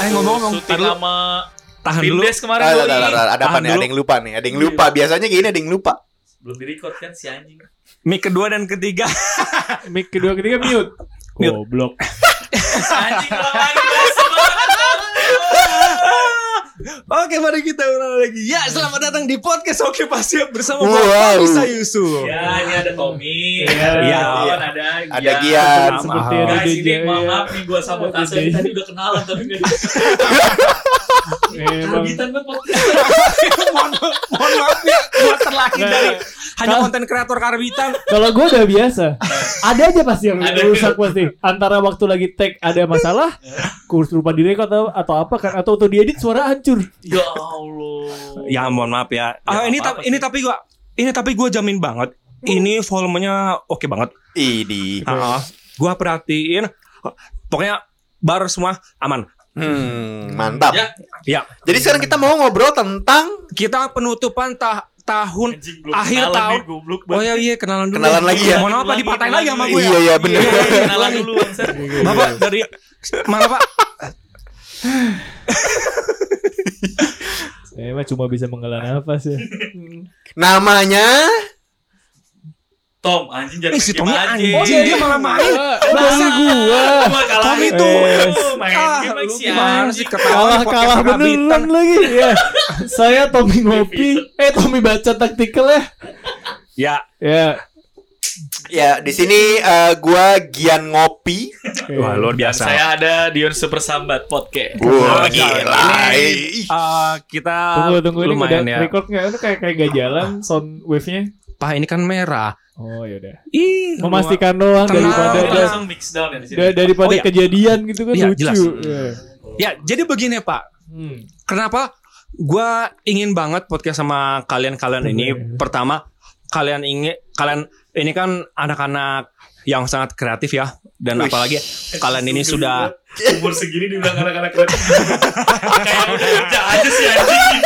Ayo ngomong-ngomong, Syuting sama tahan dulu. Kemarin Ah, ada, ada, ada, apa Tahan nih? Ada yang lupa nih. Ada yang lupa. Biasanya gini ada yang lupa. Belum di record kan si anjing. Mic kedua dan ketiga. Mic kedua ketiga mute. Mute. Goblok. Anjing lagi. Oke, mari kita ulang lagi. Ya, selamat datang di podcast Oke Pasiap bersama Wow. Bapak Bisa Yusuf. Ya, ini ada Tommy, Iya. ada Iya. Gian, ada Ada Gian. Seperti Maaf. ada Guys, ini DJ. maaf, nih gue sabotase Ada DJ. Tadi udah kenalan tapi Podcast mohon, mohon maaf ya, gua terlahir Nggak. dari hanya Kal- konten kreator karbitan. kalau gue udah biasa. Ada aja pasti yang Ada. rusak pasti. Antara waktu lagi tag ada masalah, kurs lupa direkod atau atau apa kan atau auto diedit suara hancur. Ya Allah Ya, mohon maaf ya. Ah, Ya, ini ini tapi gua ini tapi gua jamin banget. Ini volumenya oke banget. Ini. Ah, gua perhatiin pokoknya bar semua aman. Hmm, mantap. Ya. Ya, Jadi sekarang kita mau ngobrol tentang kita penutupan ta- tahun Anjing, akhir kenalan tahun. nih, goblok Oh ya iya kenalan dulu. Kenalan lagi ya? Mohon maaf Pak, dipatahin lagi sama gue ya. Iya, iya, bener. Iya, iya. Kenalan dulu Bangsat. Bapak dari mana Pak? Saya mah cuma bisa menghela nafas ya. namanya Tom, anjing jangan Eh, si main aja. anjing, dia malah main. Oh, dari gua. Tommy itu. Main Ah, game si gimana anjing. sih Kalah kalah beneran lagi ya. Saya Tommy ngopi, eh Tommy baca taktikal ya. Ya, Ya. ya di sini eh, gua Gian ngopi. wah luar biasa. Saya ada Dion Super Sambat Podcast. Wah, gila. ini, eh, kita Tunggu tunggu ini udah ya. record nggak? Itu kayak kayak gak jalan sound wave-nya. Pak ini kan merah. Oh yaudah. Ih, Memastikan doang daripada langsung mix down ya di sini. daripada Oh, iya. kejadian gitu kan Iya, lucu. jelas. Iya. Ya, jadi begini Pak. Hmm. Kenapa gua ingin banget podcast sama kalian-kalian ini? Bener. Pertama, kalian ingin kalian ini kan anak-anak yang sangat kreatif ya dan Wih. apalagi kalian ini sudah umur segini dibilang anak-anak keren. Kayak udah aja sih anjing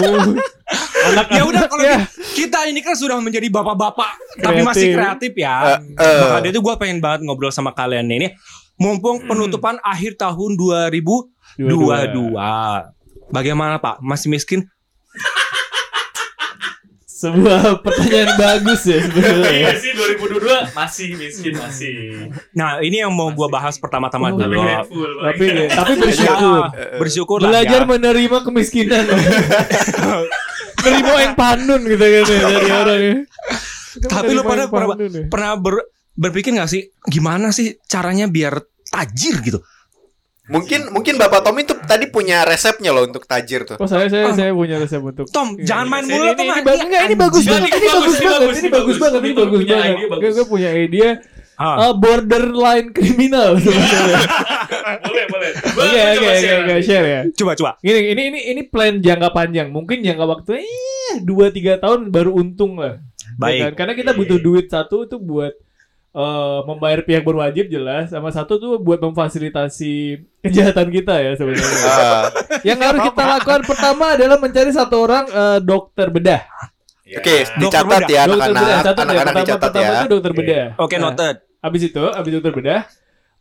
Anak ya udah kalau ya. kita ini kan sudah menjadi bapak-bapak tapi masih kreatif ya. Eh, eh. Maka dari itu gue pengen banget ngobrol sama kalian ini. Mumpung penutupan akhir tahun 2022. Bagaimana Pak? Masih miskin? Sebuah pertanyaan bagus ya sebenarnya. Iya sih 2022 masih miskin masih. Nah ini yang mau gue bahas pertama-tama Oh, Tapi dulu. grateful. Tapi tapi bersyukur. Bersyukur lah Belajar ya. menerima kemiskinan. Menerima yang pandun gitu kan ya dari orang ya. Tapi lu pada pernah, ya. pernah ber- berpikir gak sih gimana sih caranya biar tajir gitu? Mungkin mungkin Bapak Tommy tuh tadi punya resepnya loh untuk tajir tuh. Oh saya saya saya punya resep untuk Tom, Iya. jangan main Ini- mulu ini, Tom. ini, Anjing, ba- enggak, ini bagus banget, Ini ini bagus, ini banget, bagus, ini ini bagus banget, ini Ini bagus banget. Gue punya ide Ah. uh, borderline kriminal sebenarnya. boleh boleh. Oke oke oke share oke nanti. share ya. Coba coba. Gini ini ini ini plan jangka panjang. Mungkin jangka waktu eh 2 3 tahun baru untung lah. Ya Baik. kan? Karena kita butuh duit satu itu buat eh, membayar pihak berwajib jelas sama satu tuh buat memfasilitasi kejahatan kita ya sebenarnya. Ah, Yang harus kita lakukan pertama adalah mencari satu orang eh, dokter bedah. Oke, Ya. dicatat ya dokter bedah, anak-anak, catat ya. anak-anak Pertama, dicatat pertama ya. itu dokter bedah. Oke, Nah, noted. Abis itu, abis dokter bedah,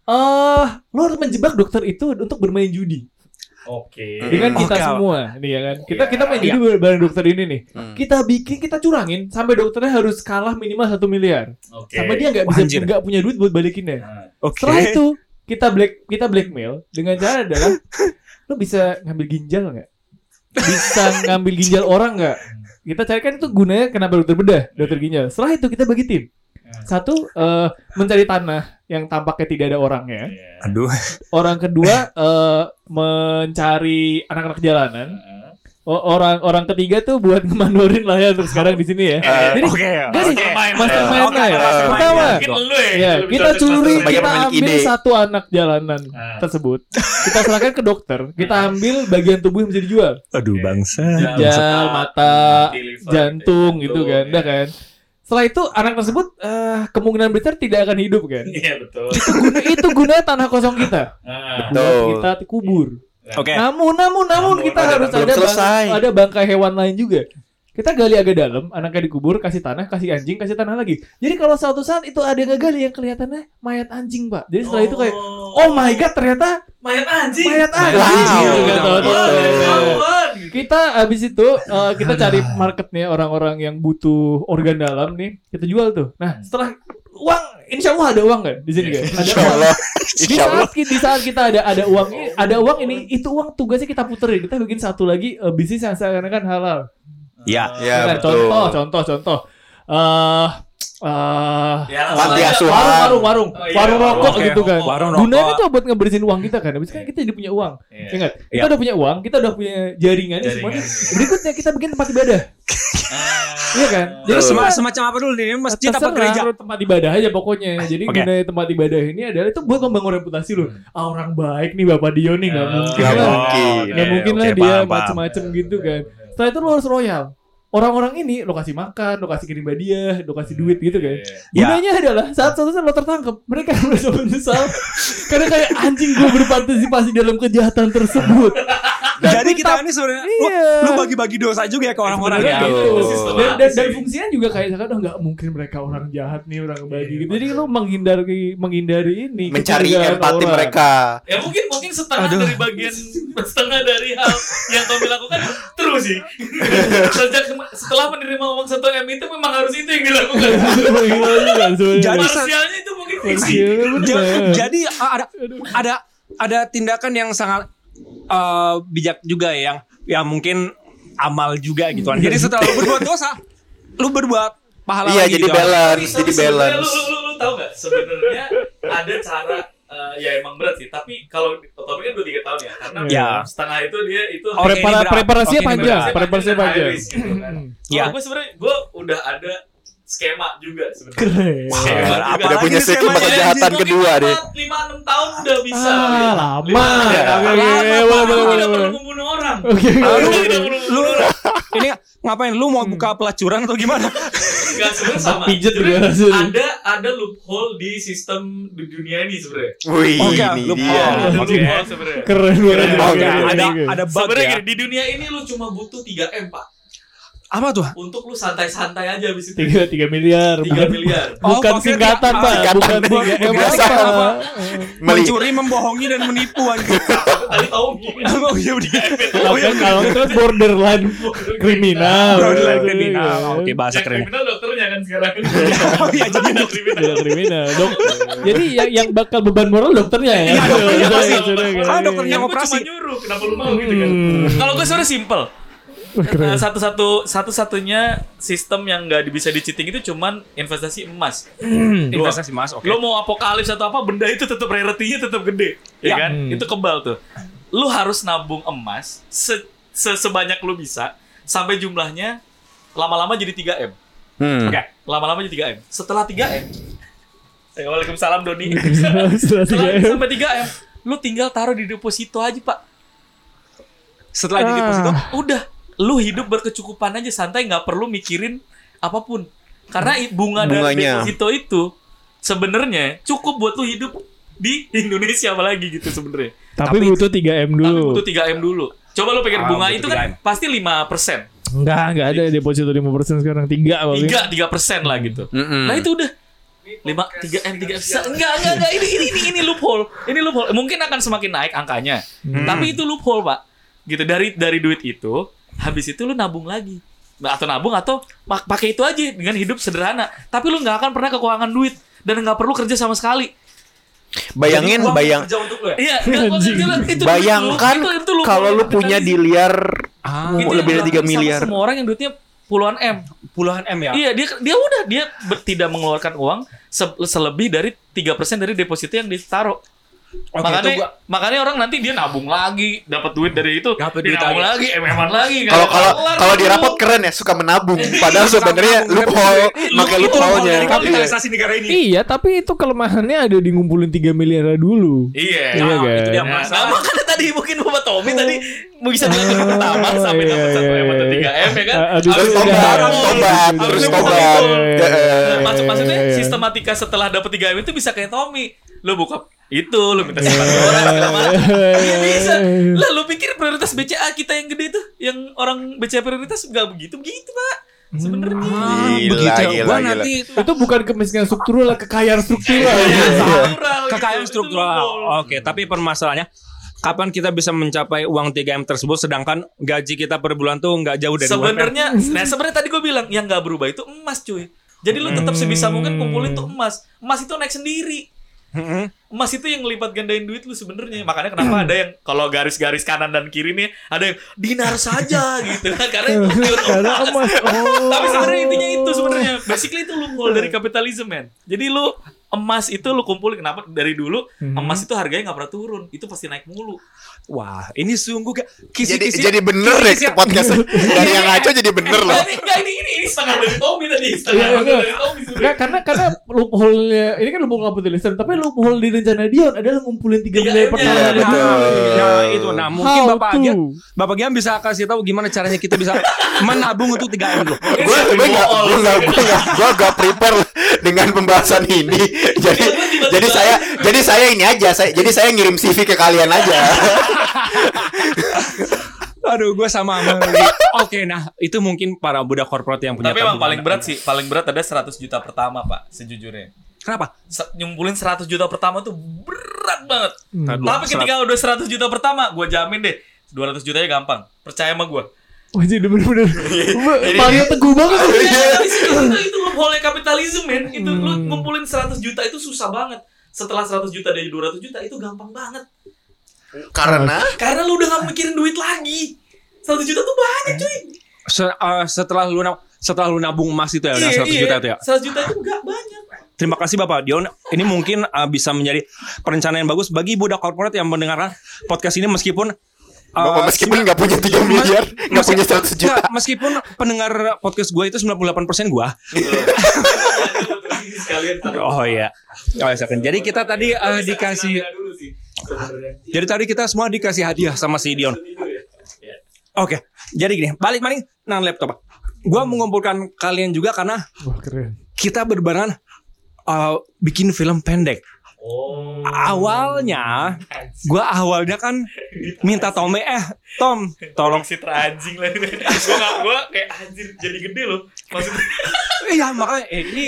eh lo harus menjebak dokter itu untuk bermain judi Oke. dengan kita Oke. semua, nih ya kan? Kita Iya. kita main judi bareng dokter ini nih. Hmm. Kita bikin, kita curangin sampai dokternya harus kalah minimal satu miliar. Oke. Sama dia nggak bisa nggak punya duit buat balikinnya. Nah, Oke. Setelah itu kita black kita blackmail dengan cara adalah lo bisa ngambil ginjal nggak? Bisa ngambil ginjal orang nggak? Kita carikan itu gunanya kenapa dokter bedah, dokter ginjal. Setelah itu kita bagi tim. Satu eh, mencari tanah yang tampaknya tidak ada orangnya. iya. Aduh. Orang kedua eh, mencari anak-anak jalanan. O- orang orang ketiga tuh buat ngemandorin lah ya untuk sekarang di sini ya. Eh, Jadi Oke. Gini, Mastermind. mastermind Oke, lah ya. Pertama, ya, Ya, kita curi, kita ambil ide. satu anak jalanan Ah. tersebut. Kita serahkan ke dokter. Kita ambil bagian tubuh yang bisa dijual. Aduh, bangsa. Ginjal, mata, jantung gitu kan, ya. udah kan. Setelah itu anak tersebut eh, kemungkinan besar tidak akan hidup kan. Iya betul. itu guna itu gunanya tanah kosong kita. Ah, Buat Betul. kita kubur. Oke. Namun namun namun Namun, kita ada- harus ada ada bangkai hewan lain juga. Kita gali agak dalam, anaknya dikubur, kasih tanah, kasih anjing, kasih tanah lagi. Jadi kalau suatu saat itu ada yang ngegali yang kelihatannya mayat anjing, Pak. Jadi setelah itu kayak, oh my god, ternyata mayat anjing. mayat Wow. anjing. gitu kan, Wow. teman-teman. Wow. Kita habis itu eh, kita cari marketnya orang-orang yang butuh organ dalam nih, kita jual tuh. Nah, setelah uang, insya Allah ada uang kan di sini kan? Ada Insya uang. Allah. Di Insya Allah. saat, di saat kita ada ada uang ini, ada uang ini, itu uang tugasnya kita puterin. Kita bikin satu lagi eh, bisnis yang seakan-akan halal. Ya. Ya, Nah, betul. contoh, contoh, contoh. Eh eh Ya, Panti asuhan. warung, warung, warung, Oh, iya, warung rokok oke. gitu kan. Warung Gunanya rokok. tuh buat ngebersihin uang kita kan. Habis kan kita jadi punya uang. Iya. Ingat, kita Iya. udah punya uang, kita udah punya jaringannya Jaringan. semuanya. Berikutnya kita bikin tempat ibadah. Ah. Iya kan? Jadi sema- semacam apa dulu nih? Masjid apa gereja? tempat ibadah aja pokoknya. Jadi Oke. gunanya tempat ibadah ini adalah itu buat membangun reputasi lu. Ah, orang baik nih Bapak Dio nih nggak Ya, mungkin nggak lah. mungkin. Lah dia macem-macem gitu kan. Setelah itu lu harus royal. Orang-orang ini lo kasih makan, lo kasih kirim hadiah, lo kasih duit gitu kan. Ya. Gunanya adalah saat suatu saat lo tertangkap, mereka merasa menyesal karena kayak anjing gue berpartisipasi dalam kejahatan tersebut. Jadi kita ini sebenarnya lu, Iya. lu bagi-bagi dosa juga ya ke orang-orang ya. gitu. Dan, dan, dan fungsinya juga kayak misalkan oh nggak mungkin mereka orang jahat nih orang bagi gitu. Jadi lu menghindari menghindari ini Mencari empati orang. mereka. Ya mungkin mungkin setengah Aduh. dari bagian setengah dari hal yang Tommy lakukan terus sih. Sejak setelah menerima uang 1 M itu memang harus itu yang dilakukan. Jadi- Parsialnya itu mungkin fiksi. Iya, Jadi ada ada ada tindakan yang sangat uh, bijak juga ya, yang yang mungkin amal juga gitu kan. Jadi setelah lu berbuat dosa, lu berbuat pahala Iya, lagi jadi gitu. balance, Tapi jadi balance. Lu, lu, lu, lu tahu gak sebenarnya ada cara eh, ya emang berat sih. Tapi kalau Tommy kan udah tiga tahun ya, karena Ya. setengah itu dia itu Oke, Prepara- preparasinya ini panjang, preparasinya high panjang. risk gitu kan. Ya. Kalau gue sebenarnya gue udah ada skema juga sebenarnya. Keren. Skema Wah, juga. Udah punya skema kejahatan kedua deh. Lima enam tahun udah bisa. Ah, gitu. lama. Lima, Ya. lama, lama, boleh, tidak perlu membunuh orang. Lu, perlu lu membunuh orang. ini ngapain? Lu mau buka pelacuran atau gimana? Enggak sebenarnya sama. Pijet juga hasilnya. Ada ada loophole di sistem di dunia ini sebenarnya. Wih, Oke, ini. Ada Oke. loophole sebenarnya. Keren banget. Ada ada bug Sebenarnya ya. di dunia ini lu cuma butuh 3 M, Pak. Apa tuh? Untuk lu santai-santai aja habis itu. tiga tiga miliar. 3 bukan- miliar. Oh, Bukan maksudnya singkatan tiga- pak, singkatan. bukan tiga Biasa. Meli- Mencuri, membohongi dan menipu anjing. Tadi tahu Oh iya udah. Kalau kan kalau itu kan borderline kriminal. Borderline kriminal. Oke, bahasa keren. kriminal dokternya kan sekarang. Oh iya jadi Yang kriminal. Tidak kriminal. Dok. Jadi yang yang bakal beban moral dokternya ya. Iya, dokternya Sudah, pasti. sudah, Karena sudah. dokternya Yang operasi. cuma nyuruh, kenapa lu mau gitu kan? Hmm. Kalau gue sebenarnya simple. Keren. Eh, satu-satu satu-satunya sistem yang nggak bisa diciting itu cuman investasi emas. Investasi mas, oke. Lo mau apokalips atau apa benda itu tetap rarity-nya tetap gede, ya, Ya. kan? Hmm. Itu kebal tuh. Lu harus nabung emas se- se- sebanyak lu bisa sampai jumlahnya lama-lama jadi 3M. Hmm. Oke. Lama-lama jadi 3M. Setelah 3M. Eh, Waalaikumsalam Doni. Setelah tiga Setelah M. sampai 3M, lu tinggal taruh di deposito aja, Pak. Setelah di deposito, Udah, lu hidup berkecukupan aja santai nggak perlu mikirin apa pun. Karena bunga dari Bunganya. deposito itu sebenarnya cukup buat lu hidup di Indonesia apalagi gitu sebenarnya. Tapi Tapi- butuh 3 M Tapi dulu. butuh 3M dulu. Coba lu pikir Ah, bunga itu kan 3M. pasti 5%. Enggak, enggak ada deposito 5% sekarang. 3 apa? 3 3% lah gitu. Mm-mm. Nah itu udah 5 3 M 3 M enggak enggak enggak ini ini ini ini loophole. Ini loophole. Mungkin akan semakin naik angkanya. Tapi itu loophole, Pak. Gitu dari dari duit itu habis itu lu nabung lagi. Nah, atau nabung atau pakai itu aja dengan hidup sederhana. Tapi lu nggak akan pernah kekurangan duit dan nggak perlu kerja sama sekali. Bayangin, bayang, kerja untuk lu ya? Iya, bayangkan itu, itu loophole kalau lu punya miliar Ah, Itu mau yang lebih dari 3 dilakukan sama miliar. Semua orang yang duitnya puluhan M. puluhan M ya. Iya, dia dia udah dia ber- tidak mengeluarkan uang se- selebih dari 3% dari deposito yang ditaruh. Oke, makanya gua- makanya orang nanti dia nabung lagi, dapat duit dari itu, Dapat dia duit nabung lagi, MM-an lagi. Kalau kalau kalau di rapot keren ya suka menabung. Padahal sebenarnya loophole, pakai Itu loophole-nya. dari kapitalisasi negara ini. Iya, tapi itu kelemahannya ada di ngumpulin 3 miliar dulu. Iya. Iya, Nah, kan? itu dia Nah, masalah. nah, makanya tadi mungkin Bapak Tommy tadi bisa dilakukan pertama sampai Iya, dapat satu iya, M atau iya. 3 M ya kan? Terus itu tobat, udah- tobat, Harus terus tobat. Nah, maksud maksudnya Iya, iya. sistematika setelah dapat 3 M itu bisa kayak Tommy. Lo buka itu lu minta simpati orang. Iya bisa. Lah lu pikir prioritas BCA kita yang gede tuh, yang orang BCA prioritas nggak begitu begitu pak. Sebenarnya. Ah, Gila, begitu. gila, Gua gila. nanti Itu bukan kemiskinan struktural, kekayaan struktural. Iya, struktural, gitu. kekayaan Itu struktural. Oke, tapi permasalahannya kapan kita bisa mencapai uang 3M tersebut sedangkan gaji kita per bulan tuh nggak jauh dari? Sebenarnya, nah sebenarnya tadi gue bilang yang nggak berubah itu emas cuy. Jadi lu tetap sebisa mungkin kumpulin tuh emas. Emas itu naik sendiri. Mm-mm. Emas itu yang lipat gandain duit lu sebenarnya. Makanya kenapa ada yang kalau garis-garis kanan dan kiri nih ada yang dinar saja gitu kan karena itu Karena emas. Oh. Tapi sebenarnya intinya itu sebenarnya. Basically itu loophole dari kapitalisme men. Jadi lu emas itu lu kumpulin kenapa dari dulu emas itu harganya nggak pernah turun. Itu pasti naik mulu. Wah, ini sungguh kayak Jadi kisi-kisi. jadi bener deh kisi-kisi- podcastnya dari yang ngaco jadi bener loh. Ini, enggak, ini, ini, ini setengah dari Tommy tadi. Iya, Setengah iya, dari iya. Tommy. Enggak, karena karena loophole-nya ini kan loophole kapitalisme, tapi loophole di rencana Dion adalah ngumpulin 3 Iya, miliar iya, pertama. iya, betul. Nah, itu. Nah, mungkin How Bapak? Gian, Bapak Gian bisa kasih tahu gimana caranya kita bisa menabung untuk 3M dulu. gue gue nggak gue nggak prepare dengan pembahasan ini jadi jadi saya jadi saya ini aja saya jadi saya ngirim CV ke kalian aja Aduh, gue sama sama. Oke, nah itu mungkin para budak korporat yang punya Tapi emang paling berat sih, paling berat ada 100 juta pertama, Pak, sejujurnya. Kenapa? Se- Nyumpulin 100 juta pertama tuh berat banget. Aduh, Tapi ketika udah 100 juta pertama, gue jamin deh 200 jutanya gampang. Percaya sama gue. Jadi bener-bener Mario teguh banget. Iya, itu, loophole kapitalisme, men. Itu lu ngumpulin 100 juta itu susah banget. Setelah 100 juta dari 200 juta itu gampang banget. karena Karena lu udah gak mikirin duit lagi. 100 juta tuh banyak, cuy. Se- eh, setelah lu nab- setelah lu nabung emas itu ya, udah 100 juta itu ya. 100 juta itu gak banyak. Terima kasih Bapak Dion. Ini mungkin uh, bisa menjadi perencanaan yang bagus bagi budak korporat yang mendengarkan podcast ini meskipun uh, meskipun nggak punya 3 miliar nggak punya 100 juta Nggak, meskipun pendengar podcast gue itu 98% gue. Oh iya. Oh, iya, Jadi kita tadi uh, dikasih dulu sih. sebenarnya. Jadi tadi kita semua dikasih hadiah sama si Dion. Oke. Jadi gini, balik maning nang laptop. Gua mengumpulkan kalian juga karena Wah, keren. kita berbarengan uh, bikin film pendek. Oh. Awalnya, gua awalnya kan minta Tommy eh Tom tolong si teranjing lah ini. Gua gak, gua kayak anjir jadi gede loh. Maksudnya Iya makanya eh, ini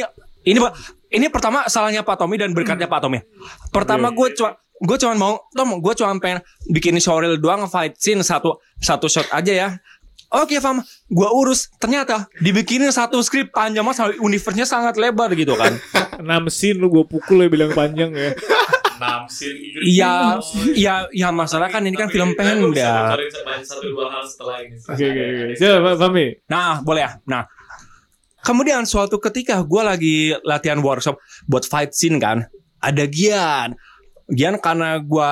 ini Pak, ini pertama salahnya Pak Tommy dan berkatnya Pak Tommy. Pertama gue cuma gue cuma mau Tom gue cuma pengen bikin showreel doang fight scene satu satu shot aja ya. Oke Fam, gue urus. Ternyata dibikinin satu skrip panjang mas, universe-nya sangat lebar gitu kan. Kena mesin lu gue pukul ya bilang panjang ya. namsil Iya, iya, iya masalah kan ini kan film pendek. satu dua hal setelah ini. Oke oke oke. Siapa Fami? Nah, boleh ya. Nah, kemudian suatu ketika gue lagi latihan workshop buat fight scene kan, ada Gian. Gian karena gue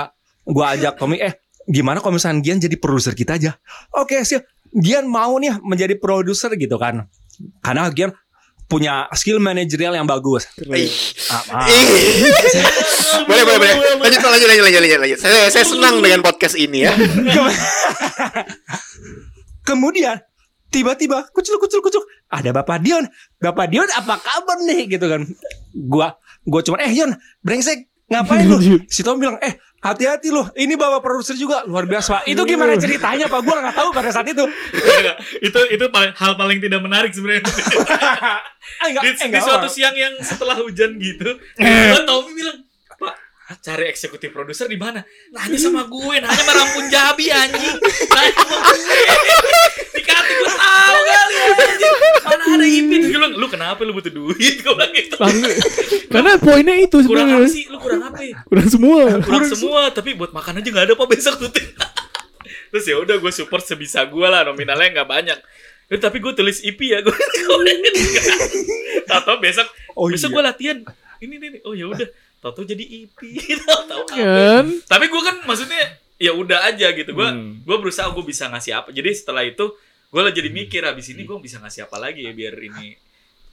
gua ajak Tommy, eh gimana kalau misalnya Gian jadi produser kita aja? Oke sih, Gian mau nih menjadi produser gitu kan? Karena Gian punya skill manajerial yang bagus. Ah, ah. Boleh boleh boleh lanjut lanjut lanjut lanjut lanjut, lanjut. saya saya senang dengan podcast ini ya Kemudian tiba-tiba kucul kucul kucul ada Bapak Dion. Bapak Dion apa kabar nih gitu kan. Gua gua cuman eh Yon, brengsek ngapain lu? Si Tom bilang, "Eh, hati-hati lu. Ini bapak produser juga luar biasa." Pak." Itu gimana ceritanya, Pak? Gua nggak tahu pada saat itu. itu itu paling hal paling tidak menarik sebenarnya. Enggak, di, eh, di enggak suatu apa. siang yang setelah hujan gitu, tiba-tiba Tommy bilang, Pak, cari eksekutif produser di mana? Nanya sama gue, nanya sama Rampun Jabi anjing. Nanya sama gue. Dikati gue tahu kali anjing. Mana ada IP Terus gue bilang, lu kenapa lu butuh duit? Gue bilang gitu. Karena poinnya itu Kurang apa sebenarnya. sih? Lu kurang apa? Kurang semua. Kurang semua, tapi buat makan aja nggak ada pak besok tuh. Terus ya udah gue support sebisa gue lah nominalnya nggak banyak. Eh, tapi gue tulis IP ya gue. Tato besok Oh, besok iya. gue latihan. Ini nih, oh ya udah. Tato jadi IP. Tahu apa? Kan? Tapi gue kan maksudnya ya udah aja gitu. Gue Hmm. gue berusaha gue bisa ngasih apa. Jadi setelah itu gue lah jadi mikir habis ini gue bisa ngasih apa lagi ya biar ini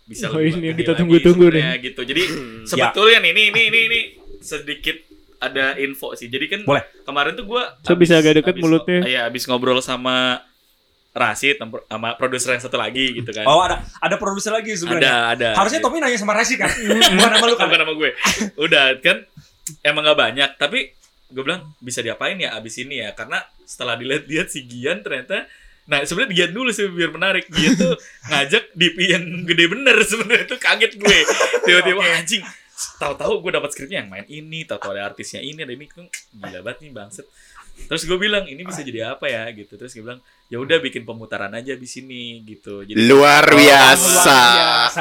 bisa Oh, lebih ini yang kita tunggu-tunggu sebenarnya gitu. Jadi sebetulnya nih, ini ini ini ini sedikit ada info sih. Jadi kan Boleh. kemarin tuh gue So, bisa agak deket mulutnya. Iya, habis ngobrol sama Rasid sama produser yang satu lagi gitu kan. Oh, ada ada produser lagi ada sebenarnya. ada. Harusnya Tommy nanya sama Rasi kan. Bukan sama lu kan. bukan nama gue. Udah kan emang nggak banyak tapi gue bilang bisa diapain ya abis ini ya karena setelah dilihat-lihat si Gian ternyata nah sebenarnya Gian dulu sih biar menarik. Gian tuh ngajak DP yang gede bener sebenarnya. Tuh kaget gue. Tiba-tiba anjing tahu-tahu gue dapat skripnya yang main ini tahu-tahu ada artisnya ini ada ini. Tuh gila banget nih bangset terus gue bilang ini bisa jadi apa ya? Gitu. Terus gue bilang ya udah bikin pemutaran aja di sini gitu. Jadi Luar Oh, biasa.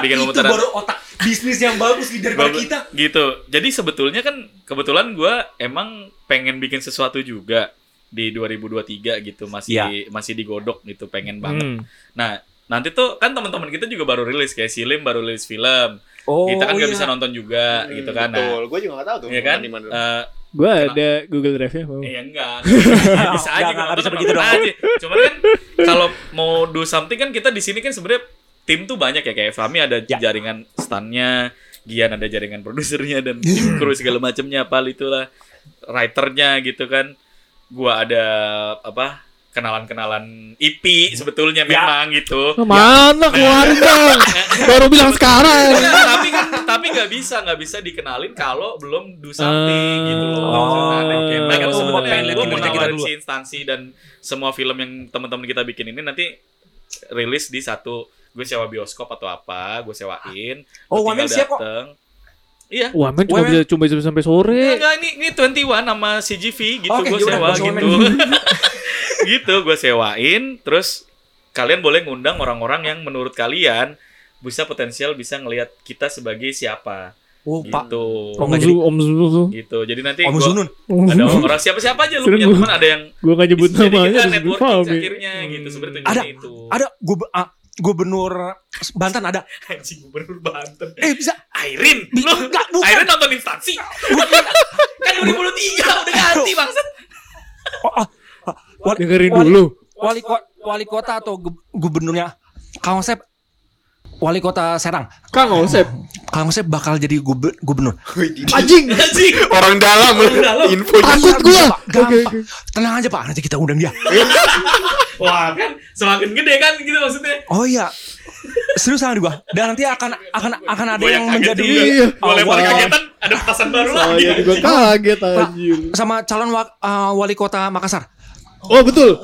Bikin itu pemutaran. baru otak bisnis yang bagus daripada Bagus. kita. gitu. Jadi sebetulnya kan kebetulan gue emang pengen bikin sesuatu juga di 2023 gitu masih Iya. masih digodok gitu pengen banget Hmm. nah nanti tuh kan teman-teman kita juga baru rilis kayak Silim baru rilis film Oh, kita kan nggak iya. bisa nonton juga gitu kan nah Betul. Gue juga gak tahu tuh. ya kan mana. Eh, Gue ada Google Drive-nya. mau. Eh, enggak. bisa aja Enggak, enggak bisa begitu dong. aja. Cuman kan kalau mau do something kan kita di sini kan sebenarnya tim tuh banyak ya kayak Fami ada Ya. jaringan stunnya, Gian ada jaringan produsernya dan tim kru segala macamnya apa itulah writernya gitu kan. Gua ada apa kenalan-kenalan IP sebetulnya Ya. memang gitu. Mana keluarin dong? Baru bilang sekarang. Enggak, tapi kan tapi nggak bisa nggak bisa dikenalin kalau belum do something Ah. gitu loh. Oh, oke. Nah, kan Oh, sebenarnya pengen lihat gue mau nawarin si instansi dan semua film yang teman-teman kita bikin ini nanti rilis di satu gue sewa bioskop atau apa, gue sewain. Oh, tinggal siap kok. Iya. Wah, men cuma bisa cuma bisa sampai sore. Enggak, enggak, ini ini 21 sama CGV gitu Oke, gue sewa gua sewa gitu. gitu gue sewain terus kalian boleh ngundang orang-orang yang menurut kalian bisa potensial bisa ngelihat kita sebagai siapa Oh, Pak. gitu. Oh, Om nggak Zu, Om Zu. gitu. Jadi nanti Om gua- Zunun. ada orang siapa-siapa aja lu punya gua- teman ada yang Gue gak nyebut jadi namanya. kita terus gue networking ya. akhirnya gitu sebenarnya Ada. itu. Ada gue gubernur Banten ada. Anjing gubernur Banten. Eh bisa. Airin, Bi- lu enggak, bukan. Airin nonton instansi. kan 2023 udah ganti bangsat. Oh, ah, ah, wali, Dengerin wali- dulu. Wali, ko- wali kota atau gu- gubernurnya Kang Osep Wali kota Serang Kang Osep. Kang Osep bakal jadi guber- gubernur Anjing. Anjing. Orang dalam lu. dalam. Info Takut gua. Gampang. Oke, oke. Tenang aja pak Nanti kita undang dia Wah, kan semakin gede kan gitu maksudnya. Oh iya Serius sama gua Dan nanti akan akan akan ada yang menjadi. Iya. Lempar wali- kagetan ada petasan baru Oh lagi. iya juga kaget anjir. sama calon wa- uh, wali kota Makassar Oh betul.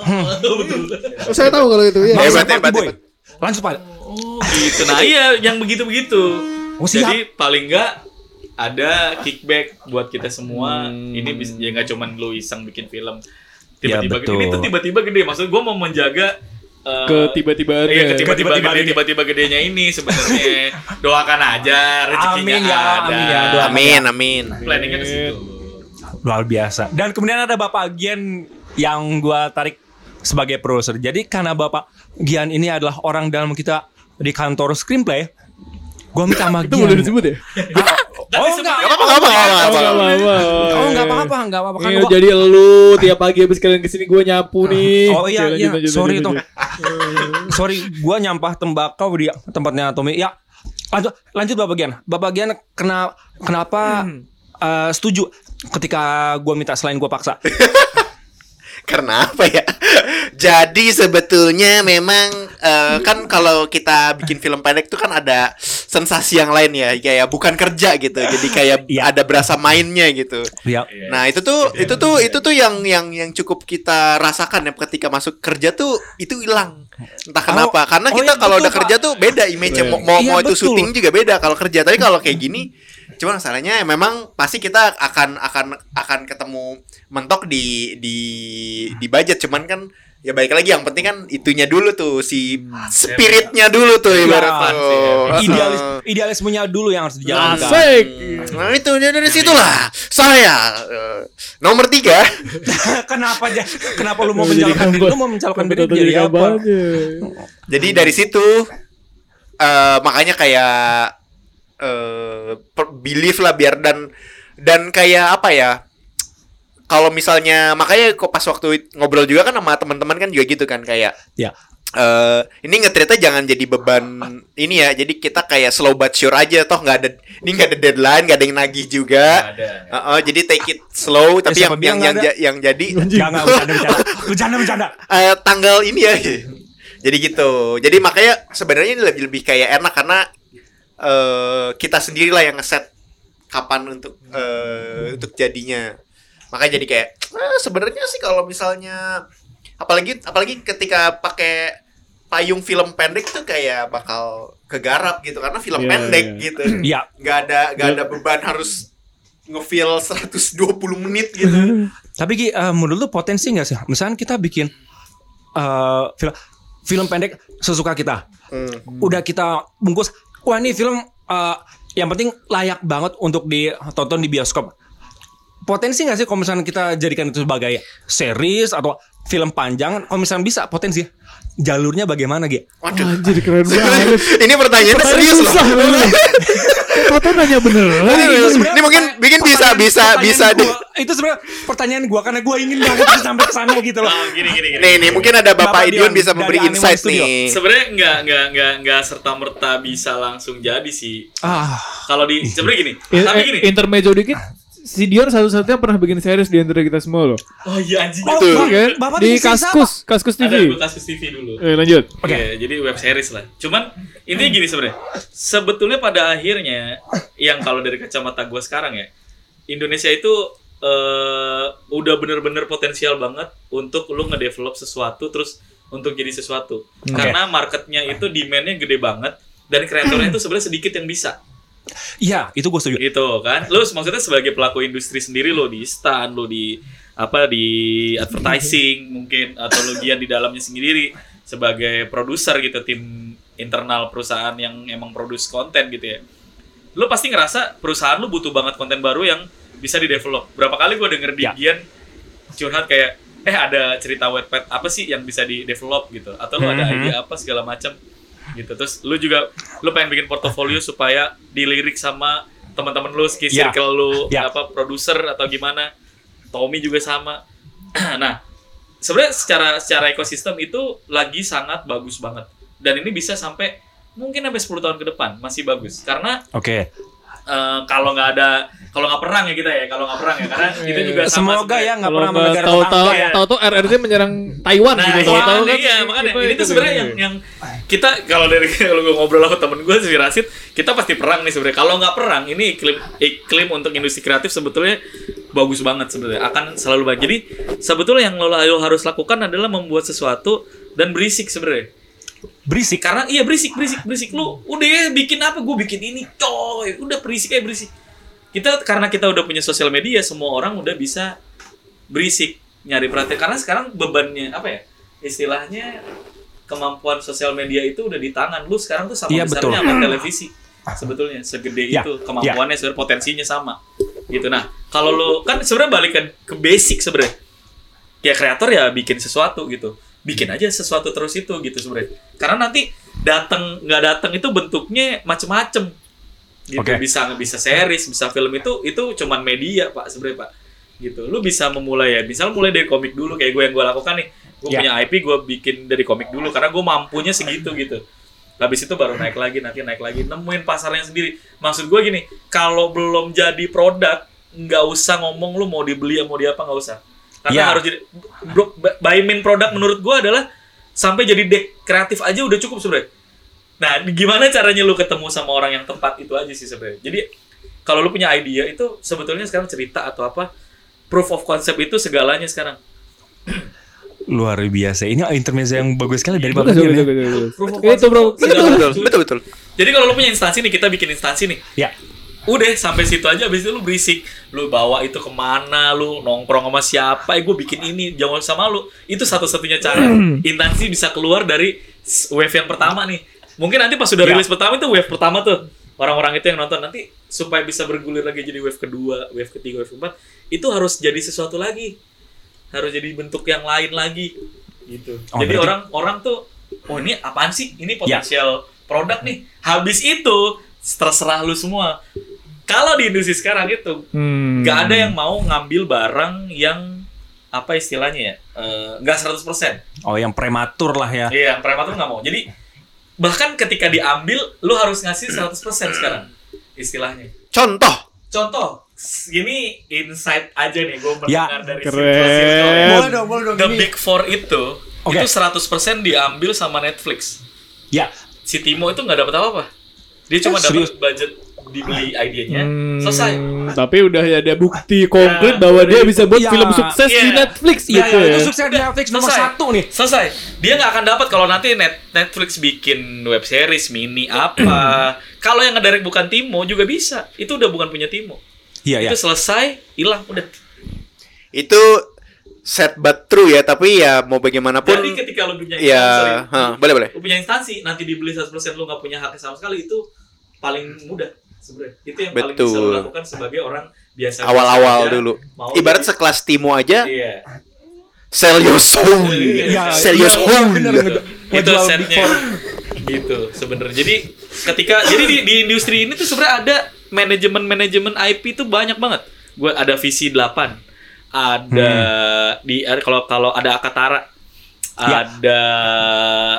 Oh, saya tahu kalau itu ya. Hebat, Party hebat, Boy. hebat. Lanjut pak Oh, gitu. Nah, iya yang begitu-begitu. Oh, siap. Jadi paling enggak ada kickback buat kita semua. Ini bisa ya nggak cuman lu iseng bikin film. Tiba-tiba Ya, betul. ini tuh tiba-tiba gede. Maksud gua mau menjaga eh, Ketiba-tibaannya. Iya, ketiba-tiba Ketiba-tiba gede, gede. tiba-tiba gedenya ini sebenarnya. Doakan aja rezekinya Amin ya, ada. amin ya, doakan. Amin, amin. Planningnya ke situ. luar biasa dan kemudian ada Bapak Gian yang gua tarik sebagai produser jadi karena Bapak Gian ini adalah orang dalam kita di kantor screenplay gua minta sama Itu Gian. boleh disebut ya? oh enggak. Gak apa-apa, gak apa-apa, gak Oh, enggak apa-apa enggak apa-apa. Kan Iya, gua jadi lu tiap pagi habis kalian ke sini gue nyapu nih. Oh iya iya. sorry lanjut. sorry gua nyampah tembakau di tempatnya Tommy ya lanjut lanjut Bapak Gian. Bapak Gian kena kenapa eh, setuju ketika gua minta selain gua paksa Karena apa ya? Jadi sebetulnya memang eh, kan kalau kita bikin film pendek tuh kan ada sensasi yang lain ya, kayak bukan kerja gitu. Jadi kayak Iya. ada berasa mainnya gitu. ya Nah, itu tuh itu tuh itu tuh yang yang yang cukup kita rasakan ya ketika masuk kerja tuh itu hilang. Entah kenapa. Karena oh kita iya, kalau udah kerja tuh beda image-nya mau mau, Iya, mau itu syuting juga beda kalau kerja. Tapi kalau kayak gini Cuman masalahnya ya memang pasti kita akan akan akan ketemu mentok di di di budget. Cuman kan ya baik lagi yang penting kan itunya dulu tuh si spiritnya dulu tuh ibarat Ya, tuh. idealis idealismenya dulu yang harus dijalankan. Asik. Nah itu dari dari situlah saya eh, nomor tiga. Kenapa aja kenapa lu mau mencalonkan diri? kabar- lu mau mencalonkan diri jadi jadi apa. Jadi dari situ eh makanya kayak eh per- belief lah biar dan dan kayak apa ya? Kalau misalnya makanya kok pas waktu ngobrol juga kan sama teman-teman kan juga gitu kan kayak ya eh ini ngetritnya jangan jadi beban ini ya. Jadi kita kayak slow but sure aja toh nggak ada ini nggak ada deadline, nggak ada yang nagih juga. Nggak ada. Heeh, jadi take it slow tapi siapa yang yang yang, ja- yang jadi jangan bercanda bercanda bercanda bercanda eh, tanggal ini ya. Jadi gitu. Jadi makanya sebenarnya ini lebih lebih kayak enak karena eh kita sendirilah yang ngeset kapan untuk eh, untuk jadinya makanya jadi kayak eh, sebenarnya sih kalau misalnya apalagi apalagi ketika pakai payung film pendek tuh kayak bakal kegarap gitu karena film Iya, pendek iya. gitu Iya. nggak ada nggak ada beban harus ngefeel 120 menit gitu Tapi Gi, eh, menurut lu potensi nggak sih? Misalnya kita bikin eh, film film pendek sesuka kita, Hmm. udah kita bungkus, wah ini film eh, yang penting layak banget untuk ditonton di bioskop. Potensi nggak sih kalau misalnya kita jadikan itu sebagai series atau film panjang? Kalau misalnya bisa, potensi jalurnya bagaimana Gi? waduh Anjir keren banget. ini pertanyaannya serius loh Foto nanya beneran. Ini, mungkin bikin bisa bisa bisa di gua. itu sebenarnya pertanyaan gua karena gua ingin banget bisa sampai ke sana gitu loh. Oh, gini gini gini. nih nih mungkin ada Bapak, Bapak Idion Dion bisa memberi insight nih Sebenarnya nggak nggak nggak nggak serta merta bisa langsung jadi sih. Ah, Kalau di sebenarnya gini. In- Tapi gini. Intermezzo dikit. Si Dion satu-satunya pernah bikin series di antara kita semua loh. Oh iya anjing. Oh, Iya kan? Bapak Di Kaskus, Kaskus Ada TV. gue kasus TV dulu. Eh, lanjut. Oke. Oke, jadi web series lah. Cuman intinya gini sebenarnya. Sebetulnya pada akhirnya yang kalau dari kacamata gue sekarang ya, Indonesia itu eh, udah bener-bener potensial banget untuk lu ngedevelop sesuatu terus untuk jadi sesuatu. Karena marketnya itu demandnya gede banget dan kreatornya itu sebenarnya sedikit yang bisa iya, itu gue setuju. gitu kan. Lu maksudnya sebagai pelaku industri sendiri lo di stand, lo di apa di advertising mungkin atau lo gian di dalamnya sendiri sebagai produser gitu tim internal perusahaan yang emang produce konten gitu ya. Lo pasti ngerasa perusahaan lo butuh banget konten baru yang bisa di develop. Berapa kali gue denger di Ya. Gian curhat kayak eh ada cerita wetpad apa sih yang bisa di develop gitu atau lo ada Mhm. ide apa segala macam gitu terus lu juga lu pengen bikin portofolio supaya dilirik sama teman-teman lu ski Ya. circle lu Ya. apa produser atau gimana Tommy juga sama nah sebenarnya secara secara ekosistem itu lagi sangat bagus banget dan ini bisa sampai mungkin sampai 10 tahun ke depan masih bagus karena Oke. eh, kalau nggak ada kalau nggak perang ya kita ya kalau nggak perang ya karena itu juga sama Semoga ya nggak nggak negara tahu-tahu ya. tahu-tahu RRT menyerang Taiwan Nah, gitu. iya, Tahu-tahu kan. iya, makanya ini tuh sebenarnya yang yang kita kalau dari kalau gue ngobrol sama temen gue si Rasid, kita pasti perang nih sebenarnya. Kalau nggak perang, ini iklim iklim untuk industri kreatif sebetulnya bagus banget sebenarnya. Akan selalu baik. Jadi sebetulnya yang lo, lo harus lakukan adalah membuat sesuatu dan berisik sebenarnya. Berisik. Karena iya berisik, berisik, berisik lu. Udah ya bikin apa? Gue bikin ini, coy. Udah berisik aja berisik. Kita karena kita udah punya sosial media, semua orang udah bisa berisik nyari perhatian. Karena sekarang bebannya apa ya? Istilahnya kemampuan sosial media itu udah di tangan. Lu sekarang tuh sama Iya, besarnya betul. sama televisi. Sebetulnya segede Ya, itu kemampuannya sebenarnya potensinya sama. Gitu. Nah kalau lu kan sebenarnya balik ke, ke basic sebenarnya. Ya kreator ya bikin sesuatu gitu. Bikin aja sesuatu terus itu gitu sebenarnya. Karena nanti datang nggak datang itu bentuknya macem-macem gitu Oke. bisa bisa series bisa film itu itu cuman media pak sebenarnya pak. Gitu. Lu bisa memulai ya misal mulai dari komik dulu kayak gue yang gue lakukan nih. Gue Ya. punya IP gue bikin dari komik dulu karena gue mampunya segitu gitu. Habis itu baru naik lagi nanti naik lagi nemuin pasarnya sendiri. Maksud gue gini kalau belum jadi produk nggak usah ngomong lu mau dibeli mau di apa nggak usah. Karena Ya. harus jadi bro, by main produk menurut gue adalah sampai jadi dek kreatif aja udah cukup sebenarnya nah gimana caranya lu ketemu sama orang yang tepat itu aja sih sebenarnya jadi kalau lu punya idea itu sebetulnya sekarang cerita atau apa proof of concept itu segalanya sekarang Luar biasa. Ini intermezzo yang bagus sekali dari Bapak bagus, ya. Proof of Itu bro. betul betul betul betul Jadi kalau lu punya instansi nih, kita bikin instansi nih. Ya. Udah sampai situ aja, habis itu lu berisik. Lu bawa itu ke mana, lu nongkrong sama siapa, eh gue bikin ini, jangan sama lu. Itu satu-satunya cara instansi bisa keluar dari wave yang pertama nih. Mungkin nanti pas sudah Ya. rilis pertama itu wave pertama tuh. Orang-orang itu yang nonton nanti supaya bisa bergulir lagi jadi wave kedua, wave ketiga, wave keempat, itu harus jadi sesuatu lagi. Harus jadi bentuk yang lain lagi. Gitu. Oh, jadi berarti- orang orang tuh oh ini apaan sih? Ini potensial produk nih. Habis itu terserah lu semua. Kalau di industri sekarang itu Hmm. ada yang mau ngambil barang yang apa istilahnya ya eh, nggak 100% Oh, yang prematur lah ya. iya yang prematur nggak mau jadi bahkan ketika diambil lu harus ngasih 100% sekarang istilahnya contoh contoh ini insight aja nih gue Ya, mendengar dari keren. circle-circle ya. Boleh dong, boleh dong. The Ini- Big Four itu Oke. itu 100% diambil sama Netflix Ya. si Timo itu nggak dapat apa-apa dia cuma Eh, serius? dapat budget dibeli idenya Hmm, selesai Tapi udah ada bukti konkret bahwa dia bisa buat Iya. film sukses di Iya. Netflix Iya, gitu iya, ya. itu sukses di Netflix nomor Selesai. satu nih. selesai dia nggak akan dapat kalau nanti net Netflix bikin web series mini apa kalau yang ngedirect bukan Timo juga bisa itu udah bukan punya Timo Iya, iya. itu selesai hilang udah Itu set but true ya, tapi ya mau bagaimanapun jadi ketika lu punya ya, sorry, ha, boleh boleh. lu punya instansi nanti dibeli 100% lu nggak punya hak sama sekali itu paling mudah sebenarnya itu yang paling bisa Betul. lakukan sebagai orang biasa Awal-awal dulu. Ibarat sekelas Timo aja, iya sell your soul. Iya, Sell iya, your soul. gitu. itu setnya gitu sebenarnya jadi ketika jadi di, di industri ini tuh sebenarnya ada manajemen manajemen IP tuh banyak banget gue ada visi 8 ada di ada- kalau kalau ada Akatara Ya. ada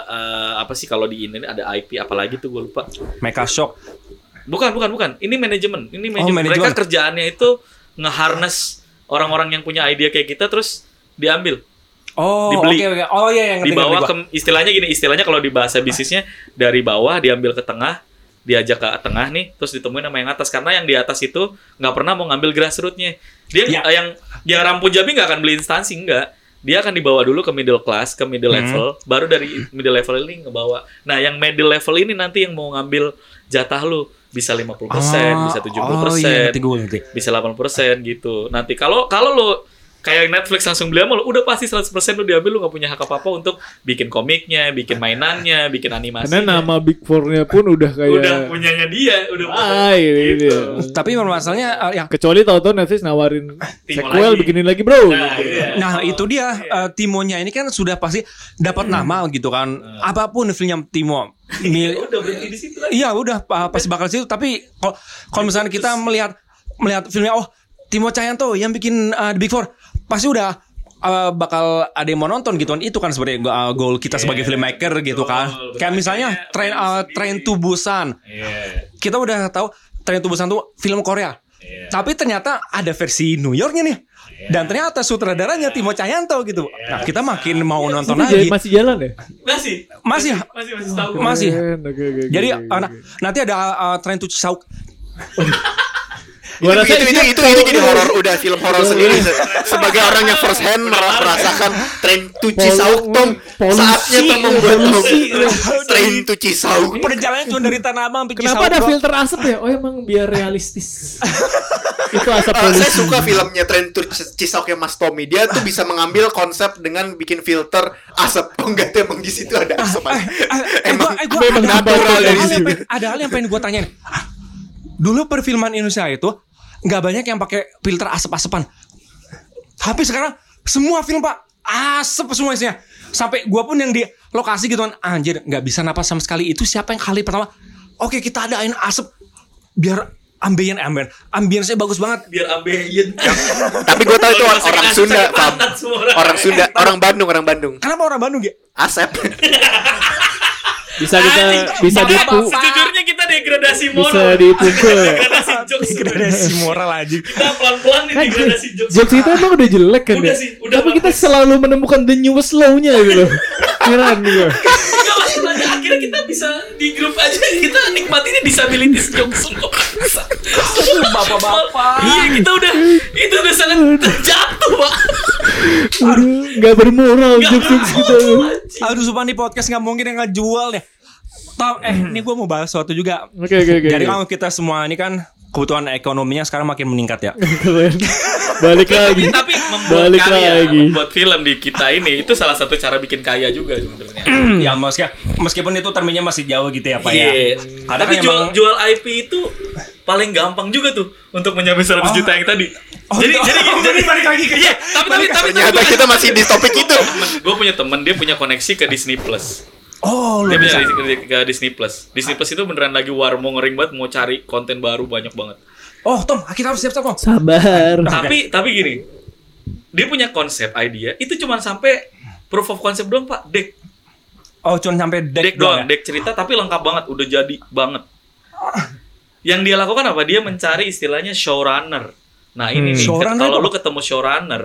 eh, apa sih kalau di ini ada IP apalagi tuh gue lupa Mecha Shock. Bukan bukan bukan ini manajemen ini Oh, manajemen mereka manajemen. kerjaannya itu nge-harness orang-orang yang punya ide kayak kita terus diambil Oh, Dibeli. oke oke. Oh iya yang dibawa ke istilahnya gini istilahnya kalau di bahasa bisnisnya dari bawah diambil ke tengah diajak ke tengah nih terus ditemuin sama yang atas karena yang di atas itu nggak pernah mau ngambil grassrootsnya dia Ya. yang yang rampu jabi nggak akan beli instansi nggak dia akan dibawa dulu ke middle class ke middle Hmm. level baru dari middle level ini ngebawa nah yang middle level ini nanti yang mau ngambil jatah lu bisa 50% bisa 70% Oh iya, ngerti gue ngerti. bisa 80% gitu. Nanti kalau kalau lo kayak Netflix langsung beli sama lo, udah pasti 100% lo diambil lo nggak punya hak apa-apa untuk bikin komiknya, bikin mainannya, bikin animasi. Karena nama Big Four-nya pun udah kayak udah punyanya dia, udah Ah, ini Gitu. dia. Tapi masalahnya eh, yang Kecuali tahu-tahu Netflix nawarin Timo sequel lagi. bikinin lagi, Bro. Nah, iya. Nah itu dia eh, Timonya ini kan sudah pasti dapat nama gitu kan. Apa pun filmnya Timo. Mi- Ya udah berhenti di situ. Iya udah pa- pasti bakal situ. Tapi kalau kalau misalnya kita melihat melihat filmnya oh Timo Cahyanto yang bikin uh, The Big Four pasti udah uh, bakal ada yang mau nonton gitu kan. Itu kan sebenarnya uh, goal kita sebagai filmmaker gitu kan. betul. Kayak misalnya Train uh, Train to Busan. Iya. Kita udah tahu Train to Busan tuh film Korea. Iya. Tapi ternyata ada versi New Yorknya nih. Dan ternyata sutradaranya Timo Cahyanto gitu. Nah, kita makin mau nonton lagi. masih jalan ya? Masih, Masih masih masih tahu. Masih. Keren, oke, oke, oke, Jadi oke, uh, oke. nah, nanti ada uh, Train to Chisauk. Gua itu, rasa itu, itu, itu, itu jadi horor udah film horor sendiri Se- sebagai orang yang first hand mer- merasakan train to Cisauk Tom Polusi, saatnya Tom membuat train to Cisauk Perjalanan cuma dari Tanah Abang sampai Kenapa ada filter asap ya? Oh emang biar realistis. Itu asap polusi. saya suka filmnya Train to yang Mas Tommy dia tuh bisa mengambil konsep dengan bikin filter asap oh enggak tuh emang di situ ada asap emang memang ada, natural ada, dari hal yang situ. pengen- ada hal yang pengen gue tanyain. Dulu perfilman Indonesia itu nggak banyak yang pakai filter asap-asapan. Tapi sekarang semua film pak asap semua isinya. Sampai gue pun yang di lokasi gitu kan anjir nggak bisa napas sama sekali. Itu siapa yang kali pertama? Oke kita adain asap biar ambien ambien ambience bagus banget. Biar ambeien. tapi gue tahu itu orang Sunda pantat semua orang. orang Sunda orang Bandung orang Bandung Kenapa orang Bandung ya? asep Bisa kita bisa Bahkan dipu Sejujurnya kita degradasi moral. bisa dipukul. Degradasi jokes. Degradasi moral aja. Kita pelan-pelan nih Kan degradasi jokes. jokes kita emang udah jelek kan Udah ya? sih, udah Tapi kita bagus. selalu menemukan the newest low-nya gitu. Keren gue. Akhirnya kita bisa di grup aja kita nikmatinnya disabilitas jokes semua. Bapak-bapak. Iya kita udah itu udah sangat terjatuh pak. Udah nggak bermoral jokes-jokes kita. Aduh sumpah nih podcast nggak mungkin yang ngejual deh. Tom, eh ini gue mau bahas sesuatu juga. Oke oke oke. Jadi kalau kita semua ini kan kebutuhan ekonominya sekarang makin meningkat ya. Balik lagi. Tapi membuat Balik karya, lagi. membuat film di kita ini itu salah satu cara bikin kaya juga sebenarnya. ya meski, meskipun itu termnya masih jauh gitu ya Pak ya. Iya. Tapi kan jual emang- jual IP itu paling gampang juga tuh untuk menyamai 100 Oh. juta yang tadi. Oh, jadi itu- jadi oh, jadi jadi balik lagi ke- Iya, tapi tapi tapi ternyata kita masih di topik itu Gue punya temen dia punya koneksi ke Disney Plus. Oh, Dia lu punya bisa. ke, ke Disney Plus. Disney Plus itu beneran lagi war mau ngering banget mau cari konten baru banyak banget. Oh, Tom, kita harus siap-siap, Tom. Sabar. Tapi tapi gini, dia punya konsep idea itu cuma sampai proof of concept doang pak, deck Oh, cuma sampai deck deck, doang, ya? deck cerita tapi lengkap banget, udah jadi banget. Yang dia lakukan apa? Dia mencari istilahnya showrunner. Nah ini Hmm. nih, Showrunner kalau lu ketemu showrunner,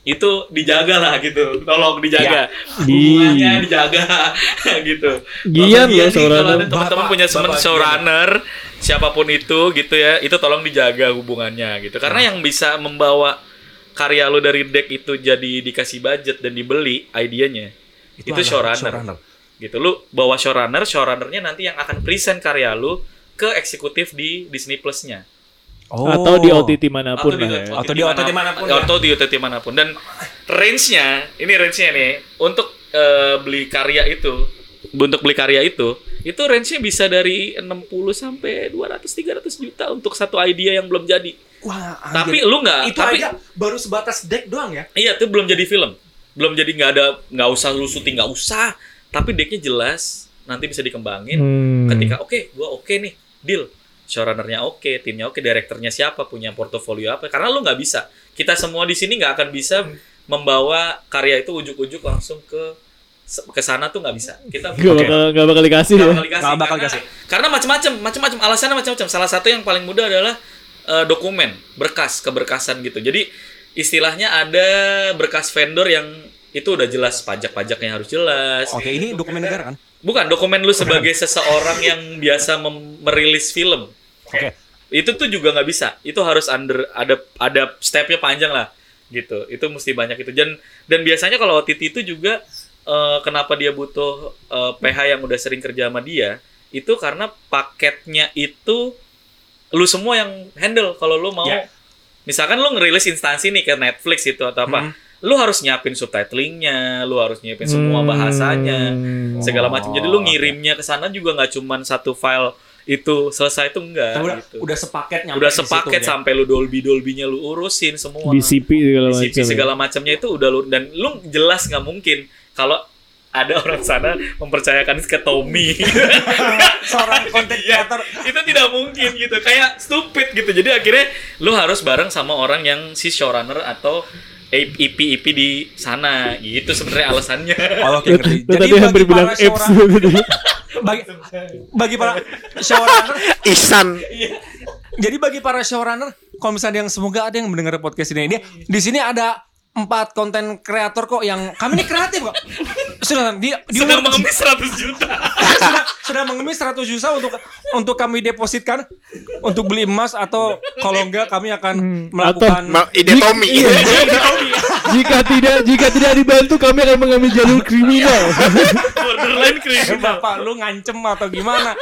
itu dijaga lah gitu. Tolong dijaga. Di- hubungannya dijaga. Gitu. Gian nih, kalau ada teman-teman punya teman showrunner siapa pun itu gitu ya itu tolong dijaga hubungannya gitu. Karena yang bisa membawa karya lu dari deck itu jadi dikasih budget dan dibeli idenya itu, adalah showrunner. showrunner. gitu. Lu bawa showrunner showrunnernya nanti yang akan present karya lu ke eksekutif di Disney Plus-nya Atau di OTT mana pun atau di, lah ya. Atau di OTT mana pun ya. atau di OTT mana pun dan range-nya ini range-nya nih untuk eh, beli karya itu untuk beli karya itu itu range-nya bisa dari 60 sampai 200 300 juta untuk satu idea yang belum jadi Wah, tapi anjir. lu nggak itu tapi aja baru sebatas deck doang ya. iya itu belum jadi film belum jadi nggak ada nggak usah lu syuting nggak usah tapi decknya jelas nanti bisa dikembangin Hmm. ketika oke gua oke nih deal showrunnernya oke timnya oke direkturnya siapa punya portofolio apa karena lu nggak bisa kita semua di sini nggak akan bisa membawa karya itu ujuk-ujuk langsung ke ke sana tuh nggak bisa kita Gak bakal gak bakal dikasih nggak ya. bakal dikasih Nggak bakal karena, dikasih. karena macam-macam macam-macam alasannya macam-macam salah satu yang paling mudah adalah eh, dokumen berkas keberkasan gitu jadi istilahnya ada berkas vendor yang itu udah jelas pajak-pajaknya harus jelas Oke, ini dokumen negara kan? Bukan dokumen lu sebagai seseorang yang biasa mem- merilis film. Oke. Itu tuh juga nggak bisa. Itu harus under ada ada stepnya panjang lah gitu. Itu mesti banyak itu. Dan dan biasanya kalau OTT itu juga eh, kenapa dia butuh eh, PH yang udah sering kerja sama dia itu karena paketnya itu lu semua yang handle kalau lu mau Ya. misalkan lu ngerilis instansi nih ke Netflix itu atau apa Hmm. lu harus nyiapin subtitlingnya lu harus nyiapin semua bahasanya Hmm. segala macam. Jadi lu Oh, ngirimnya ke sana juga nggak cuman satu file itu selesai itu enggak udah, gitu. udah sepaket nyampe Udah situ, sepaket ya. sampai lu Dolby Dolbinya lu urusin semua. DCP segala DCP macam. ya. segala macamnya itu udah lu dan lu jelas nggak mungkin kalau ada orang sana mempercayakan ke Tommy. seorang content Iya, creator itu tidak mungkin gitu. Kayak stupid gitu. Jadi akhirnya lu harus bareng sama orang yang si showrunner atau IP IP di sana gitu sebenarnya alasannya. Oh, oke, Lu ngerti. lu tadi hampir bagi bilang para apps. bagi bagi para showrunner Ihsan. jadi bagi para showrunner kalau misalnya yang semoga ada yang mendengar podcast ini dia di sini ada empat konten kreator kok yang kami ini kreatif kok sudah di di Sedang umur mengemis 100 juta. sudah, sudah mengemis 100 juta untuk untuk kami depositkan untuk beli emas atau kalau enggak kami akan melakukan Ma- ide Tommy. Iya. jika tidak jika tidak dibantu kami akan mengambil jalur kriminal. Borderline kriminal. bapak lu ngancem atau gimana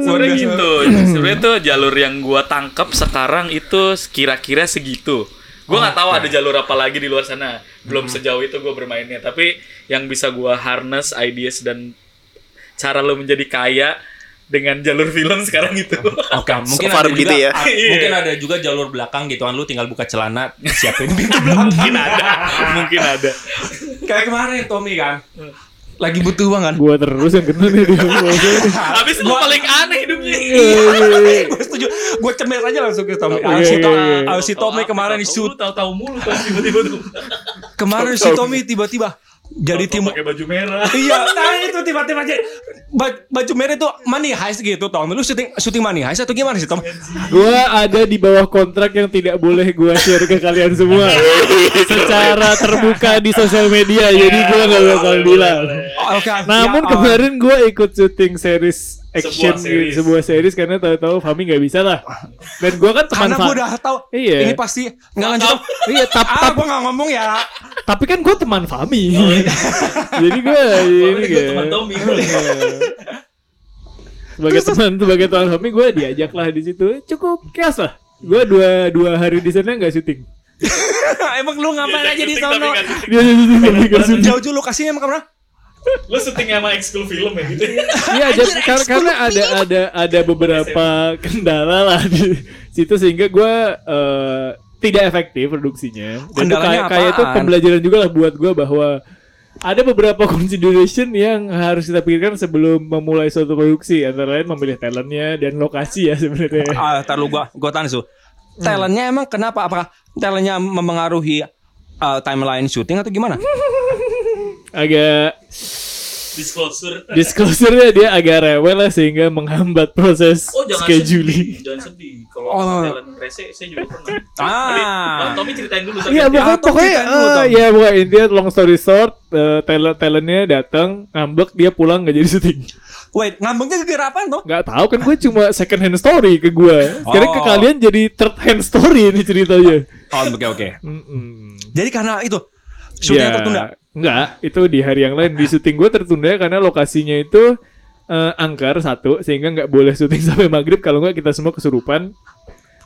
Sebenarnya gitu. Sebenarnya tuh jalur yang gua tangkap sekarang itu kira-kira segitu. Gua nggak tahu ada jalur apa lagi di luar sana. Belum sejauh itu gua bermainnya. Tapi yang bisa gua harness ideas dan cara lo menjadi kaya dengan jalur film sekarang itu. Oke, mungkin So far ada begitu juga, ya. ah, mungkin ada juga jalur belakang gitu kan lu tinggal buka celana siapin pintu belakang. mungkin ada, mungkin ada. Kayak kemarin Tommy kan. Lagi butuh uang kan. Gua terus yang kena nih. Habis itu paling aneh hidupnya. gue setuju. Gue cemer aja langsung ke Tommy. Iya, si, iya, To- iya. si Tommy kemarin di shoot. tahu-tahu mulu tiba-tiba tuh. Kemarin si Tommy tiba-tiba jadi tim pakai baju merah. Iya, nah itu tiba-tiba aja baju, baju merah itu money heist gitu, Tom. Lu syuting syuting money heist atau gimana sih, Tom? Gua ada di bawah kontrak yang tidak boleh gua share ke kalian semua secara terbuka di sosial media. Jadi gua nggak bakal bilang. Oke. Namun ya, kemarin gua ikut syuting series action Sebuah series. sebuah series karena tahu-tahu Fami nggak bisa lah. Dan gua kan teman karena gue udah tahu Iya. ini pasti nggak lanjut. Iya, tap, Ah, tap, gue nggak ngomong ya. tapi kan gue teman Fami. Jadi gue ini gua kan. teman Tommy. sebagai teman sebagai teman Fami gue diajak lah di situ. Cukup chaos lah. Gue dua dua hari di sana nggak syuting. Emang lu ngapain aja di sono? Dia syuting tapi nggak syuting. Jauh-jauh lokasinya emang ke mana? Lu syuting sama ekskul film ya gitu. Iya, jadi kar- karena ada ada ada beberapa kendala lah di situ sehingga gue eh, tidak efektif produksinya. Dan itu Kendalanya kayak kayak itu pembelajaran juga lah buat gue bahwa ada beberapa consideration yang harus kita pikirkan sebelum memulai suatu produksi antara lain memilih talentnya dan lokasi ya sebenarnya. Ah, gua gua tanya su. Talentnya emang kenapa? Apakah talentnya mempengaruhi uh, timeline syuting atau gimana? Agak Disclosure. Disclosure-nya dia agak rewel lah sehingga menghambat proses Oh jangan scheduling. sedih, jangan sedih. Kalau Oh. talent rese saya juga pernah. Ah. Tapi, Tommy ceritain dulu. Iya, pokoknya, pokoknya ceritain dulu, eh, Tom. ya pokoknya intinya long story short, eh, talent talentnya datang ngambek dia pulang nggak jadi syuting. Wait, ngambeknya gara-gara apa tuh? Nggak tahu kan gue cuma second hand story ke gue. Sekarang ke Oh. kalian jadi third hand story ini ceritanya. Oh, oke oke. Mm-mm. Jadi karena itu syutingnya Ya, tertunda. Enggak, itu di hari yang lain di syuting gue tertunda karena lokasinya itu eh, angker satu sehingga nggak boleh syuting sampai maghrib kalau nggak kita semua kesurupan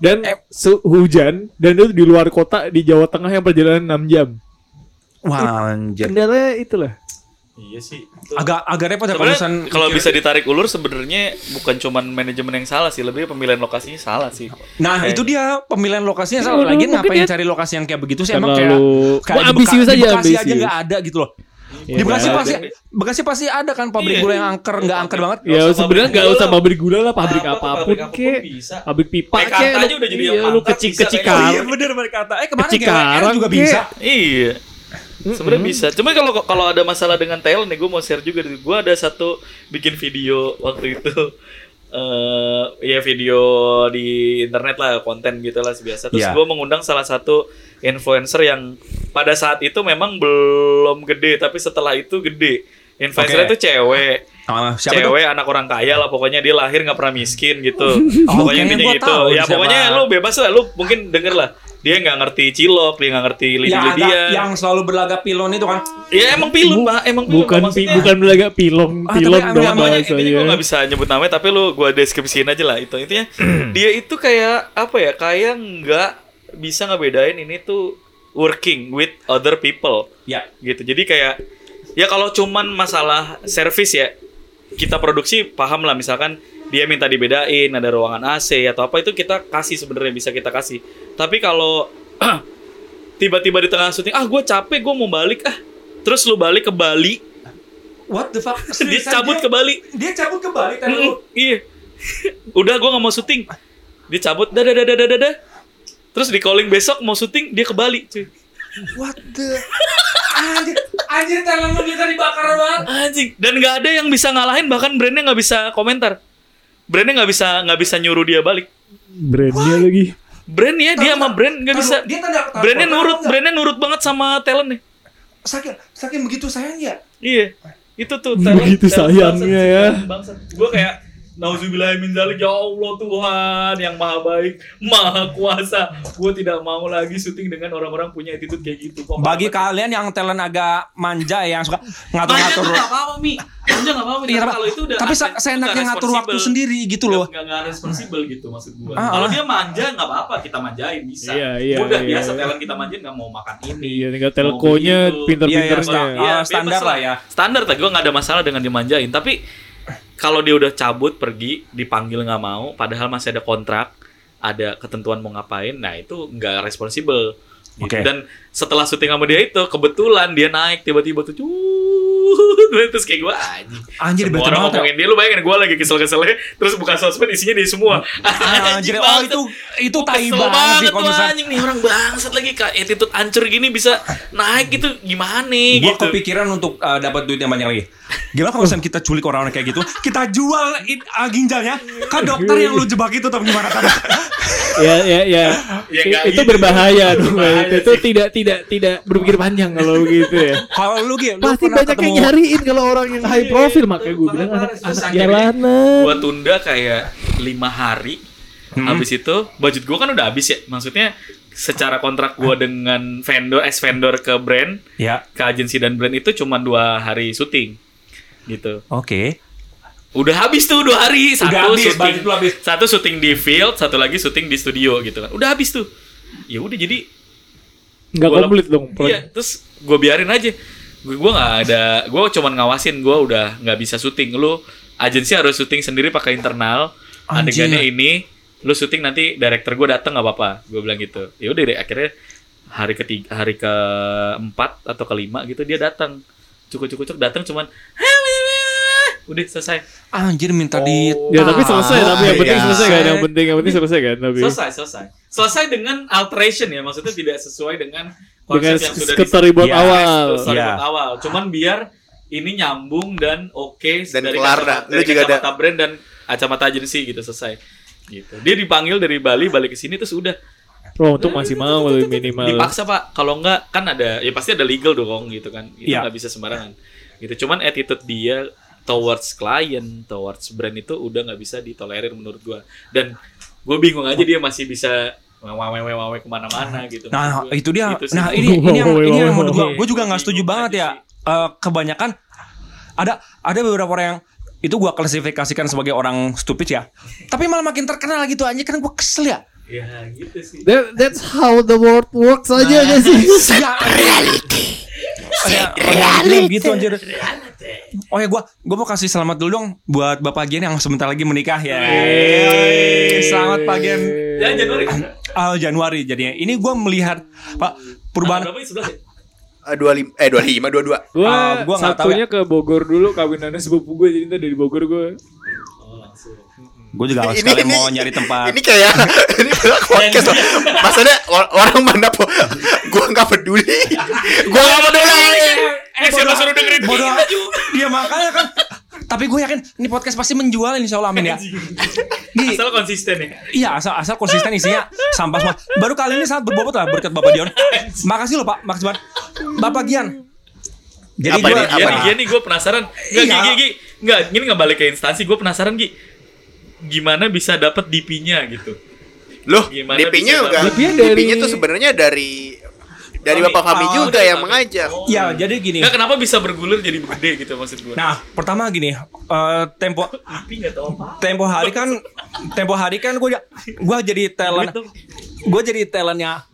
dan Eh. hujan dan itu di luar kota di Jawa Tengah yang perjalanan 6 jam. Wah, anjir. Kendalanya itulah. Iya sih. Agak agak repot ya kalau kalau bisa ditarik ulur sebenarnya bukan cuman manajemen yang salah sih, lebih pemilihan lokasinya salah sih. Nah, Kayak- itu dia pemilihan lokasinya Iya, salah. Lagi mungkin ngapain dia cari lokasi yang kayak begitu sih emang kayak kayak ambisius aja Bekasi aja ambisius. nggak ada gitu loh. Ya, di Bekasi nggak pasti ada. Bekasi pasti ada kan pabrik Iya. gula yang angker nggak angker banget. Ya sebenarnya nggak usah pabrik gula lah, pabrik Apa apa pun bisa. pabrik pipa kek, aja udah jadi iya, yang lu kecil kecil kayak- kar. iya bener berkata. Eh kemarin juga bisa. Iya. Sebenarnya bisa. Cuma kalau kalau ada masalah dengan talent nih, gue mau share juga. Gue ada satu bikin video waktu itu. eh ya video di internet lah konten gitu lah biasa terus Iya. gue mengundang salah satu influencer yang pada saat itu memang belum gede tapi setelah itu gede influencer Oke. itu cewek Ah, siapa tuh? cewek anak orang kaya lah pokoknya dia lahir nggak pernah miskin gitu. Oh, pokoknya intinya gitu. tahu ya siapa. pokoknya lu bebas lah lu mungkin denger lah. Dia nggak ngerti cilok dia nggak ngerti lidi lidian yang selalu berlagak pilon itu kan. ya emang pilun pak. Emang pilun Bukan pi, bukan belaga pilong, Ah, pilon tapi dong namanya- intinya gue bahasanya. gak bisa nyebut namanya tapi lu gue deskripsiin aja lah itu. Intinya dia itu kayak apa ya kayak nggak bisa ngebedain ini tuh working with other people. Ya. gitu. Jadi kayak ya kalau cuman masalah service ya kita produksi paham lah misalkan dia minta dibedain ada ruangan AC atau apa itu kita kasih sebenarnya bisa kita kasih tapi kalau tiba-tiba di tengah syuting ah gue capek gue mau balik ah terus lu balik ke Bali What the fuck? dia cabut dia- ke Bali Dia cabut ke Bali tadi Mm, iya. Udah gua nggak mau syuting. Dia cabut, dadah dadah dadah dadah. Terus di calling besok mau syuting dia ke Bali, cuy. What the Anjir, anjir talent lu kita dibakar banget. Anjing. Dan nggak ada yang bisa ngalahin bahkan brandnya nggak bisa komentar. Brandnya nggak bisa nggak bisa nyuruh dia balik. Brandnya lagi. Brandnya dia sama brand nggak bisa. Dia tanda Brandnya nurut, brandnya nurut banget sama talentnya. Saking saking begitu sayangnya. Iya. Itu tuh Begitu sayangnya ya. Gue kayak Nauzubillah min dzalik ya Allah Tuhan yang maha baik, maha kuasa. Gue tidak mau lagi syuting dengan orang-orang punya attitude kayak gitu. Pokoknya Bagi kalian yang talent agak manja ya, yang suka Manja ngatur-ngatur. tuh nggak apa-apa Mi Manja nggak apa-apa Mi. Iya, kalau itu udah tapi seenaknya nggak ngatur waktu sendiri gitu loh. Nggak nggak responsibel gitu maksud gue Ah, Kalau ah. dia manja nggak apa-apa kita manjain bisa Iya, iya, Udah iya, biasa iya. talent kita manjain nggak mau makan ini Iya, tinggal telkonya pinter-pinternya. Iya, iya, Iya, Ah, standar lah ya. Standar lah, gue nggak ada masalah dengan dimanjain. Tapi kalau dia udah cabut pergi, dipanggil nggak mau, padahal masih ada kontrak, ada ketentuan mau ngapain, nah itu nggak responsibel. Gitu. Oke. Dan setelah syuting sama dia itu, kebetulan dia naik tiba-tiba tuh, terus kayak gue anjing. Anjir Semua orang ya. ngomongin dia, lu bayangin gue lagi kesel-keselnya, terus buka sosmed isinya dia semua. Anjir, oh banget. itu itu Gua tai banget sih banget kalau misalnya anjing nih orang bangsat lagi kak attitude hancur gini bisa naik gitu gimana Gua gitu. kepikiran untuk uh, dapat duit yang banyak lagi. Gimana kalau misalnya kita culik orang-orang kayak gitu, kita jual it, uh, ginjalnya ke dokter yang lu jebak itu atau gimana kan? ya ya ya, Ya, itu gitu. berbahaya dong Berbahaya itu, itu sih. tidak tidak tidak berpikir panjang kalau begitu ya Kalau lu gitu, pasti banyak yang ketemu- nyariin kalau orang yang high profile makanya gue bilang anak anak jalanan Gua tunda kayak lima hari. Habis itu budget gua kan udah habis ya. Maksudnya secara kontrak gua dengan vendor, ex vendor ke brand, Ya, ke agensi dan brand itu cuma dua hari syuting, gitu. oke. Udah habis tuh dua hari, satu Udah habis, syuting, budget lu habis. satu syuting di field, satu lagi syuting di studio gitu kan. Udah habis tuh. Ya udah jadi nggak Gua komplit dong Iya, terus gue biarin aja. Gue gua nggak ada, gue cuman ngawasin. Gue udah nggak bisa syuting. Lu agensi harus syuting sendiri pakai internal. Anjir. Adegannya ini, lu syuting nanti director gue datang nggak apa-apa. Gue bilang gitu. Ya udah deh, akhirnya hari ketiga, hari keempat atau kelima gitu dia datang. Cukup-cukup datang cuman udah selesai Anjir minta di ya tapi selesai tapi yang penting ya. selesai kan yang penting yang penting selesai kan tapi selesai selesai selesai dengan alteration ya maksudnya tidak sesuai dengan konsep dengan yang sudah storyboard Ya, awal Iya. awal. Cuman biar ini nyambung dan oke Dan dari kelar kacamata, dah. Lu dari juga ada- kacamata brand dan kacamata agency gitu selesai gitu dia dipanggil dari Bali balik ke sini terus udah Oh, untuk masih mau minimal. dipaksa pak kalau enggak kan ada ya pasti ada legal dong gitu kan itu Iya. nggak bisa sembarangan gitu cuman attitude dia towards client towards brand itu udah nggak bisa ditolerir menurut gua dan gue bingung aja dia masih bisa wawe wawe ke mana-mana gitu Nah, Maksud gua, itu dia. gitu sih. nah, ini ini yang ini yang menurut gua, Iya, gua juga nggak setuju banget aja ya. Eh, kebanyakan ada ada beberapa orang yang itu gua klasifikasikan sebagai orang stupid ya. Tapi malah makin terkenal gitu aja kan gua kesel ya. ya gitu sih That, that's how the world works aja gak sih? Ya, reality. Reality gitu anjir. Oh ya gua gua mau kasih selamat dulu dong buat Bapak Gian yang sebentar lagi menikah ya. Selamat Pak Gian. ya Januari Ah, Januari jadinya. Ini gua melihat Pak perubahan berapa ini sebelas ya Eh, 25 eh 25 22. Gue Ah, gua nggak tahu satunya ke Bogor dulu kawinannya sepupu gue jadi ntar dari Bogor gue. Gue juga sekalian mau nyari tempat. Ini kayak ini kayak podcast. Maksudnya or- orang mana po gua nggak peduli. Gua nggak peduli. eh siapa suruh dengerin bodoh. kita juga Iya makanya kan. Tapi gue yakin ini podcast pasti menjual insya Allah amin ya. Di, asal konsisten ya iya asal asal konsisten isinya sampah semua. Baru kali ini sangat berbobot lah berkat Bapak Dion. Makasih loh Pak, makasih banget. Bapak Gian. Jadi Apa gue ini? Apa Iya nih? nih, nih gue penasaran. Nggak, Iya. Gi, Gi, Gi. Nggak, ini nggak balik ke instansi. Gue penasaran, Gi. Gimana bisa dapat DP-nya gitu? Loh, Gimana DP-nya DP-nya dari- DP-nya tuh sebenarnya dari dari Fami. Bapak Fami Oh, juga dari yang Fami. mengajak. Oh. Ya jadi gini. Nggak, kenapa bisa bergulir jadi gede gitu maksud gue? Nah pertama gini. eh, tempo DP nggak tahu apa. tempo hari kan tempo hari kan gue gue jadi talent gue jadi talentnya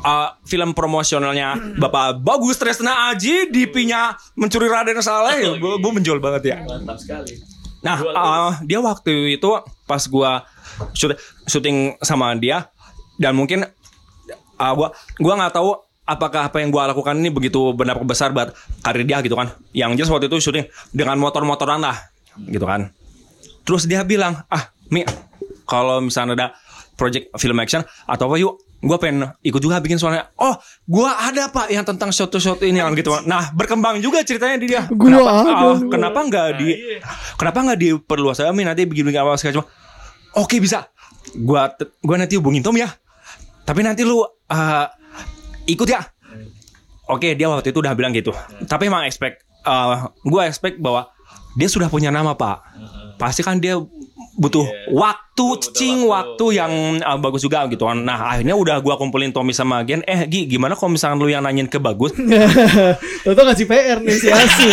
uh, film promosionalnya Bapak Bagus Tresna Aji DP-nya mencuri Raden Saleh ya gue gue menjual banget ya Mantap sekali. Nah uh, dia waktu itu pas shoot, syuting sama dia dan mungkin uh, gue gua nggak tahu apakah apa yang gue lakukan ini begitu berdampak besar buat karir dia gitu kan. Yang jelas waktu itu syuting dengan motor-motoran lah gitu kan. Terus dia bilang, ah Mi, kalau misalnya ada project film action atau apa yuk, gue pengen ikut juga bikin soalnya. Oh, gue ada pak yang tentang shot to shot ini yang gitu. Nah berkembang juga ceritanya di dia. Gua kenapa, ada, ah, gua. kenapa nggak di, iya. kenapa nggak diperluas aja Mi nanti bikin apa segala macam. Oke bisa, gue gua nanti hubungin Tom ya. Tapi nanti lu uh, ikut ya. Oke dia waktu itu udah bilang gitu. Tapi emang expect, uh, gue expect bahwa dia sudah punya nama pak. Pasti kan dia butuh Iya. waktu, Butuh cing waktu. waktu, yang uh, bagus juga gitu kan. Nah akhirnya udah gua kumpulin Tommy sama Gen. Eh Gi gimana kalau misalkan lu yang nanyain ke bagus? Toto ngasih PR nih si Asu.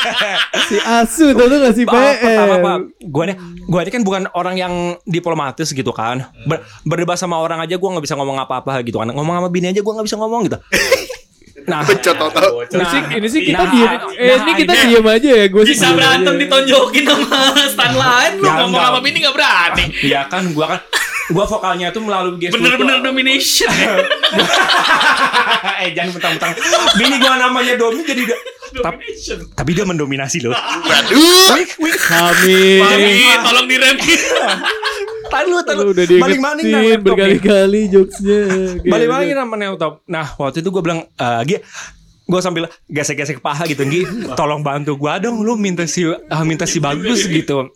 si Asu Toto ngasih PR. pertama pak, gua nih, gua ini kan bukan orang yang diplomatis gitu kan. Ber- berdebat sama orang aja gua nggak bisa ngomong apa-apa gitu kan. Ngomong sama bini aja gua nggak bisa ngomong gitu. Nah, Bocot tau Ini sih, ini sih kita Nah, diem. nah, Eh, ini kita nah, diem aja ya. Gue sih Bisa berantem aja. ditonjokin sama stan lain lu Ya, ngomong enggak. sama bini nggak berani. ya kan gua kan gua vokalnya tuh melalui gestur. Bener-bener domination. eh jangan mentang-mentang bini gua namanya Domi jadi dia- tapi, domination. tapi dia mendominasi loh. Waduh. Kami. Tolong direm. Tadi lu, tadi Lu udah Balik maning nah, laptop berkali-kali jokesnya. Lagi namanya laptop. Nah, waktu itu gue bilang, eh Gi, gue sambil gesek-gesek paha gitu, Gi, tolong bantu gue dong, lu minta si ah, minta si bagus gitu.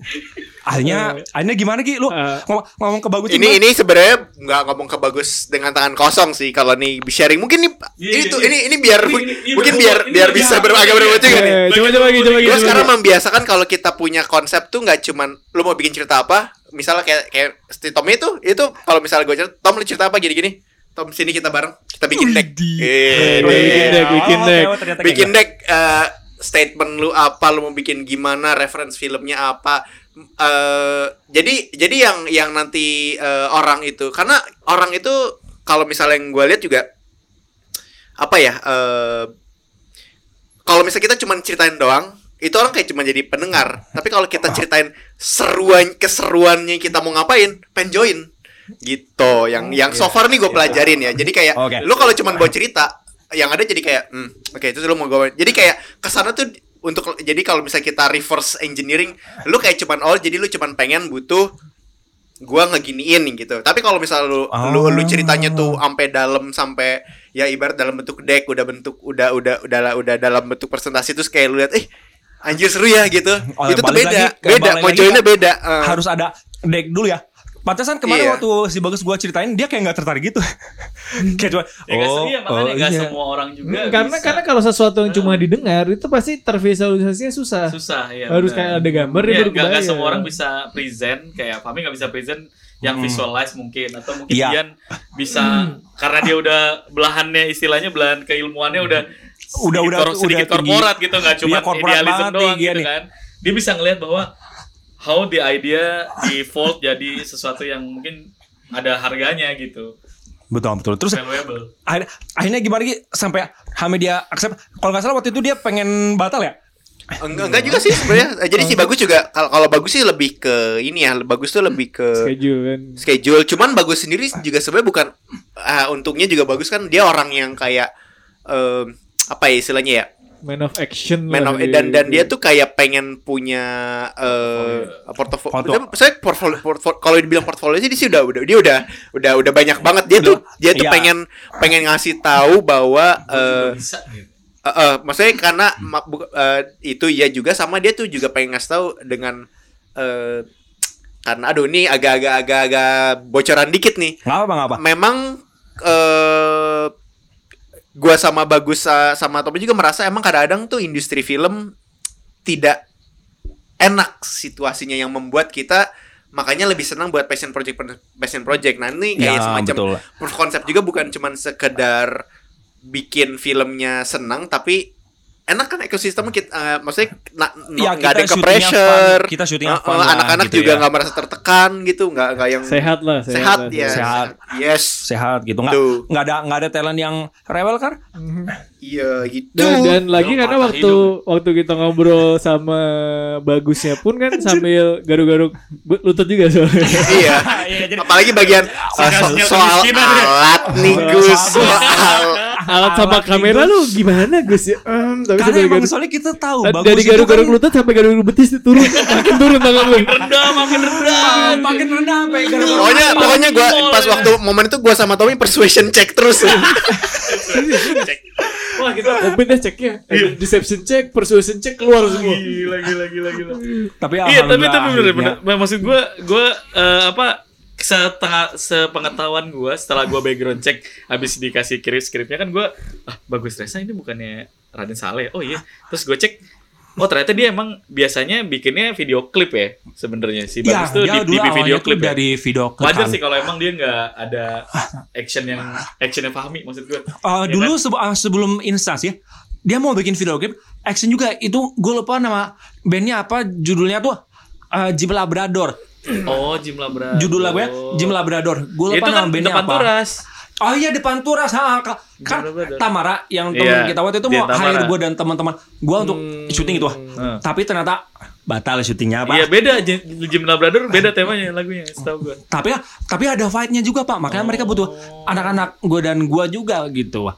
Akhirnya, akhirnya gimana Gi, lu Eh. ngomong, ngomong ke bagus Ini ini sebenarnya nggak ngomong ke bagus dengan tangan kosong sih kalau nih sharing mungkin nih Iya, itu iya. ini ini biar Ini- ini- ini mungkin berbobot, biar ini biar berbobot. bisa beragam berbobot juga nih. Eh, coba coba lagi, coba lagi. Gue sekarang membiasakan kalau kita punya konsep tuh nggak cuman lu mau bikin cerita apa, misalnya kayak kayak si Tom itu itu kalau misalnya gue cerita, Tom lu cerita apa gini-gini, Tom sini kita bareng, kita bikin deck. Eh, Eh, bikin deck, bikin Oh, deck. oke, oh, bikin deck eh, statement lu apa, lu mau bikin gimana, reference filmnya apa. eh jadi jadi yang yang nanti eh, orang itu karena orang itu kalau misalnya yang gue lihat juga apa ya eh kalau misalnya kita cuma ceritain doang itu orang kayak cuma jadi pendengar. Tapi kalau kita ceritain seruan keseruannya kita mau ngapain pengen join. Gitu. Yang yang so far nih gue pelajarin ya. Jadi kayak Oke. lu kalau cuma bawa cerita yang ada jadi kayak hmm, oke itu lu mau gue jadi kayak ke sana tuh untuk jadi kalau misalnya kita reverse engineering lu kayak cuman oh jadi lu cuman pengen butuh gua ngeginiin gitu. Tapi kalau misal lu lu lu ceritanya tuh sampai dalam sampai ya ibarat dalam bentuk deck udah bentuk udah udah udah udah dalam bentuk presentasi terus kayak lu lihat eh anjir seru ya gitu. Oh, itu tuh beda, lagi- beda, balik mau lagi joinnya kan beda. eh. harus ada deck dulu ya. Pantesan kemarin Iya. waktu si Bagus gua ceritain dia kayak nggak tertarik gitu. kayak cuma Ya nggak oh, makanya oh, nggak iya. semua orang juga Hmm, karena bisa. karena kalau sesuatu yang cuma didengar itu pasti tervisualisasinya susah. susah ya Harus kayak ada gambar Iya, baru nggak kebayang. semua orang bisa present kayak Fahmi nggak bisa present yang visualize mungkin atau mungkin Iya. Dian bisa karena dia udah belahannya istilahnya belahan keilmuannya udah Udah- udah- sedikit, sedikit udah tinggi. korporat gitu nggak cuma Iya, korporat idealism banget nih, doang dia gitu nih. kan dia bisa ngelihat bahwa how the idea evolve jadi sesuatu yang mungkin ada harganya gitu Betul betul. Terus valuable akhirnya, akhirnya gimana sih sampai Hamidia accept? Kalau nggak salah waktu itu dia pengen batal ya? Enggak, enggak juga sih sebenarnya. Jadi si bagus juga kalau kalau bagus sih lebih ke ini ya, bagus tuh lebih ke schedule kan. schedule. Cuman bagus sendiri juga sebenarnya bukan ah, untungnya juga bagus kan dia orang yang kayak em, apa ya istilahnya ya? Man of action Man of- dia dan dan gitu. dia tuh kayak pengen punya eh portofolio. Saya portfolio, portfolio kalau dibilang portfolio sih dia sih udah udah dia udah udah udah banyak banget. Dia tuh dia tuh Iya. pengen pengen ngasih tahu bahwa eh bisa gitu Eh, eh, maksudnya karena eh, itu ya juga sama dia tuh juga pengen ngasih tahu dengan eh karena aduh ini agak-agak agak-agak bocoran dikit nih. Nggak apa apa. Memang eh gua sama Bagus eh, sama Topi juga merasa emang kadang-kadang tuh industri film tidak enak situasinya yang membuat kita makanya lebih senang buat passion project passion project. Nah, ini kayak Ya, semacam betul. concept juga bukan cuman sekedar bikin filmnya senang tapi enak kan ekosistem kita eh, maksudnya Ya, nggak ada kita ke pressure fun. Kita syutingnya fun eh, lah, anak-anak gitu juga ya. nggak merasa tertekan gitu nggak nggak yang sehat lah, sehat, sehat, lah, ya Sehat. yes Sehat gitu nggak Tuh. nggak ada nggak ada talent yang rewel kan? iya gitu Dan, dan lagi karena waktu waktu kita ngobrol sama bagusnya pun kan sambil garuk-garuk lutut juga soalnya. iya apalagi bagian eh, so- soal ya. alat nih Gus soal Alat sama Alat kamera lu gimana Gus? Ya? Em, tapi Karena emang garuk- soalnya kita tahu bagus dari garuk-garuk kan- lutut sampai garuk-garuk betis turun. Makin turun tangan lu. rendah makin rendah Ah, makin rendah sampai gara-gara pokoknya pokoknya gua pas waktu momen itu gua sama Tommy persuasion check terus. Wah kita komplit deh ceknya. Deception check, persuasion check keluar semua. gila gila gila gila. Tapi iya tapi tapi bener akhirnya- bener. Maksud gue gue eh, apa setengah sepengetahuan gue setelah gue background check habis dikasih kirim skripnya kan gue ah bagus Resa ini bukannya Raden Saleh oh iya terus gue cek oh ternyata dia emang biasanya bikinnya video klip ya sebenarnya si Iya, bagus tuh dia di, di video tuh klip ya. dari video klip. wajar kan. sih kalau emang dia nggak ada action yang action yang Fahmi maksud gue Uh, Ya dulu kan? sebe- sebelum instansi ya, dia mau bikin video klip action juga itu gue lupa nama bandnya apa judulnya tuh uh, Jim Labrador oh Jim Labrador. Judul lagunya Jim Labrador. Gue itu lupa kan nama bandnya apa. Turas. Oh iya depan turas. Ha, ka- kan Labrador. Tamara yang teman Iya, kita waktu itu dia mau hire gue dan teman-teman. Gue untuk syuting itu. Hmm. tapi ternyata batal syutingnya pak. Iya beda. Jim Jim Labrador beda temanya lagunya setahu gue. tapi tapi ada fight-nya juga pak. Makanya mereka butuh anak-anak gue dan gue juga gitu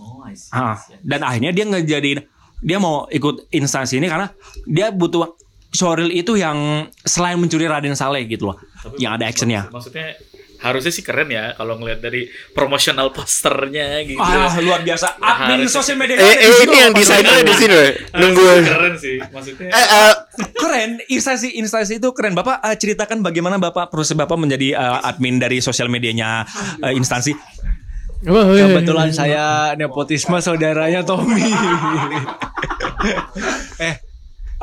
Oh, I see. Ah, dan akhirnya dia ngejadiin dia mau ikut instansi ini karena dia butuh showreel itu yang selain mencuri Raden Saleh gitu loh. yang ada actionnya. Maksudnya harusnya sih keren ya kalau ngelihat dari promotional posternya gitu. Ah, luar biasa. Admin Harus. sosial media. eh, eh ini yang desainernya di sini loh. nunggu Harusnya keren sih maksudnya. eh, eh, keren. Instansi instansi itu keren. Bapak eh, ceritakan bagaimana Bapak proses Bapak menjadi eh, admin dari sosial medianya eh, instansi. Wah, weh. Kebetulan saya nepotisme saudaranya Tommy. eh,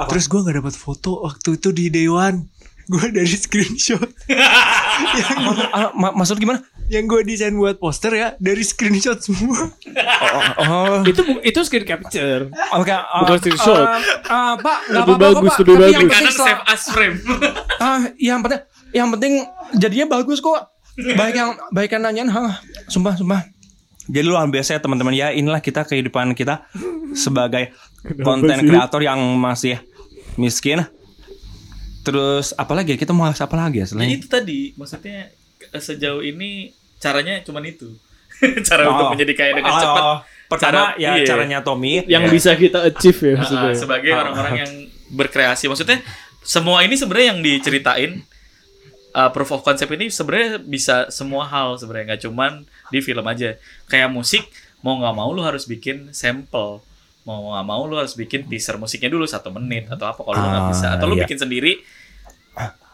terus gue nggak dapat foto waktu itu di Dewan. Gue dari screenshot Ah, ma- maksud gimana? yang gue desain buat poster ya dari screenshot semua. Oh, itu bu- itu screen capture. oke. ah, Bukan screenshot. ah, ah, Pak, nggak Lebih apa-apa kok, bagus, Pak. lebih Tapi yang bagus. penting Kanan save as frame. Ah, yang penting yang penting jadinya bagus kok. Baik yang baik yang nanyain, hah, sumpah sumpah. Jadi luar biasa ya teman-teman ya inilah kita kehidupan kita sebagai konten kreator yang masih miskin. Terus apalagi ya kita mau apa lagi ya Ya selain itu tadi maksudnya sejauh ini caranya cuman itu. Cara Oh. untuk menjadi kaya dengan Oh, cepat. Pertama Cara- ya iya. caranya Tommy Yang ya. bisa kita achieve ya maksudnya. Ah, sebagai orang-orang yang berkreasi. Maksudnya semua ini sebenarnya yang diceritain uh, proof of concept ini sebenarnya bisa semua hal sebenarnya nggak cuman di film aja. Kayak musik mau nggak mau lu harus bikin sampel mau nggak mau lu harus bikin teaser musiknya dulu satu menit atau apa kalau lu nggak Ah, bisa atau lu iya. bikin sendiri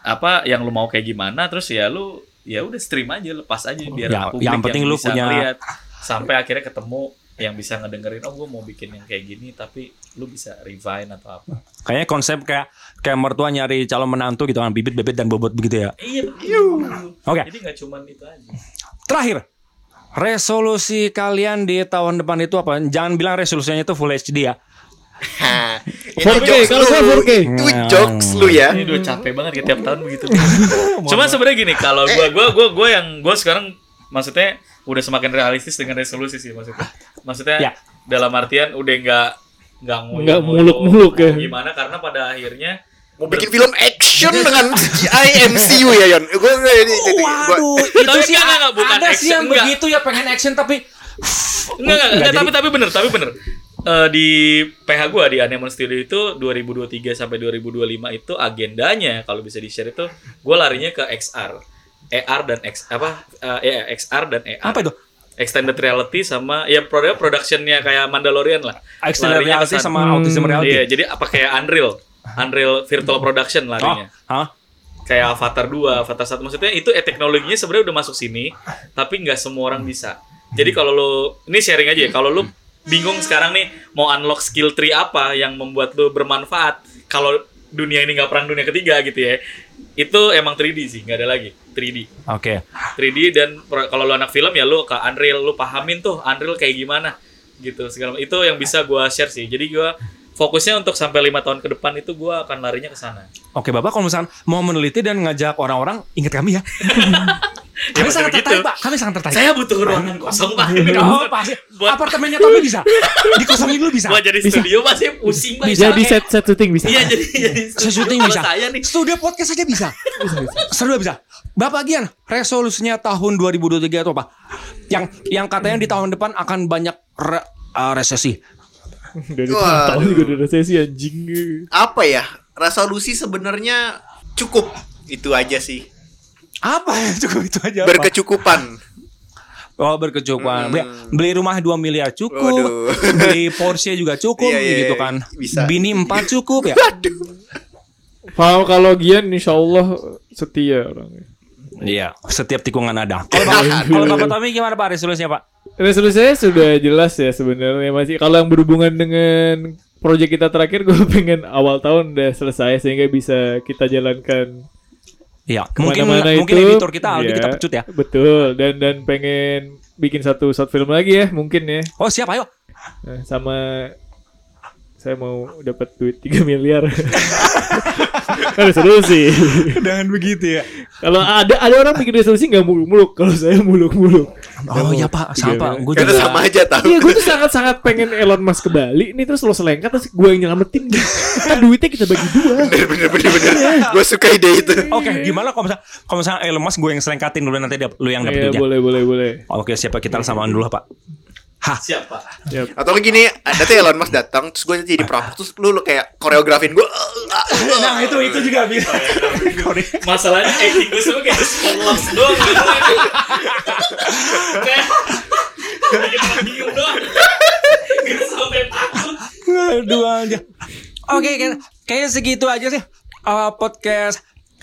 apa yang lu mau kayak gimana terus ya lu ya udah stream aja lepas aja biar Ya, publik yang penting lu bisa punya- ngeliat. sampai akhirnya ketemu yang bisa ngedengerin oh gue mau bikin yang kayak gini tapi lu bisa refine atau apa Kayaknya konsep kayak kayak mertua nyari calon menantu gitu kan bibit bebet dan bobot begitu ya. iya Oke. jadi nggak cuman itu aja Terakhir, resolusi kalian di tahun depan itu apa? Jangan bilang resolusinya itu full HD ya. Hah, ini 4K, jokes kalau saya 4K. Itu jokes lu ya. ini udah capek banget ya tiap tahun begitu cuma sebenarnya gini kalau gua gua gua gua yang gua sekarang maksudnya udah semakin realistis dengan resolusi sih maksudnya maksudnya Ya. dalam artian udah nggak nggak Nggak muluk-muluk ya. gimana karena pada akhirnya Mau bikin film action dengan CGI MCU ya Yon. Gue ini ini- gua- Waduh, itu sih enggak, enggak, bukan ada sih action, yang enggak. begitu ya pengen action tapi Enggak, enggak, enggak, jadi- tapi tapi bener, tapi bener. Eh, di PH gua di Anemon Studio itu 2023 sampai 2025 itu agendanya kalau bisa di-share itu gua larinya ke XR. ER dan X apa eh, ya, XR dan ER. apa itu? Extended reality sama ya produk productionnya kayak Mandalorian lah. Extended Larinya reality sama autism reality. Iya, jadi apa kayak Unreal, Unreal Virtual Production Oh, larinya hah? kayak Avatar 2, Avatar 1 maksudnya itu eh, teknologinya sebenarnya udah masuk sini, tapi nggak semua orang bisa. Jadi kalau lu ini sharing aja ya, kalau lu bingung sekarang nih mau unlock skill tree apa yang membuat lu bermanfaat kalau dunia ini nggak perang dunia ketiga gitu ya. Itu emang 3D sih, nggak ada lagi 3D. Oke. 3D dan kalau lu anak film ya lu ke Unreal, lu pahamin tuh Unreal kayak gimana gitu segala itu yang bisa gua share sih. Jadi gua fokusnya untuk sampai lima tahun ke depan itu gua akan larinya ke sana. Oke, Bapak kalau misalnya mau meneliti dan ngajak orang-orang, ingat kami ya. kami pasti sangat begitu. tertarik, Pak. Kami sangat tertarik. Saya butuh ruangan kosong pak. Oh, pasti. Buat- Apartemennya Tommy bisa. Dikosongin dulu bisa. Buat jadi studio pasti pusing pak. Jadi set set syuting bisa. Iya jadi jadi syuting bisa. Saya nih. Studio podcast saja bisa. Seru bisa. Bapak Gian, resolusinya tahun 2023 itu apa? Yang yang katanya di tahun depan akan banyak re- uh, resesi. Dari tahun juga udah resesi anjing. apa ya? Resolusi sebenarnya cukup. Itu aja sih. Apa ya? Cukup itu aja. Pak. Berkecukupan. Oh berkecukupan. Beli, beli rumah 2 miliar cukup. Waduh. Beli Porsche juga cukup Iya, iya, gitu iya. kan. Bisa. Bini 4 cukup ya. Kalau kalau Gian insya Allah setia orangnya. Iya, setiap tikungan ada. Kalau Bapak Tommy gimana Pak resolusinya Pak? Resolusi saya sudah jelas ya sebenarnya masih kalau yang berhubungan dengan proyek kita terakhir gue pengen awal tahun udah selesai sehingga bisa kita jalankan Iya, mungkin ke mana-mana mungkin itu. editor kita Aldi Iya, kita pecut ya. Betul dan dan pengen bikin satu short film lagi ya mungkin ya Oh siap ayo. Nah, sama saya mau dapat duit 3 miliar. resolusi. Jangan begitu ya. Kalau ada ada orang bikin resolusi nggak muluk-muluk, kalau saya muluk-muluk. Oh iya Pak, sama Pak. Gue Karena juga sama aja tahu. Iya, gue tuh sangat-sangat pengen Elon Musk ke Bali. Ini terus lo selengkat terus gue yang nyelamatin. Kan duitnya kita bagi dua. Bener bener bener bener. Gue suka ide itu. Oke, gimana kalau misalnya kalau misalnya Elon Musk gue yang selengkatin dulu nanti dia, lu yang dapat Iya, boleh, boleh, boleh. Oke, siapa kita samaan dulu Pak. Hah. Siapa? Atau gini, ada tuh Elon Musk datang, terus gue jadi perampok, terus lu, lu kayak koreografin gue. Nah, itu itu juga bisa. Masalahnya acting gue semua kayak sportless doang gitu. Kayak bingung doang. Gak sampai takut. Aduh aja. Oke, kayak- kayaknya segitu aja sih uh, podcast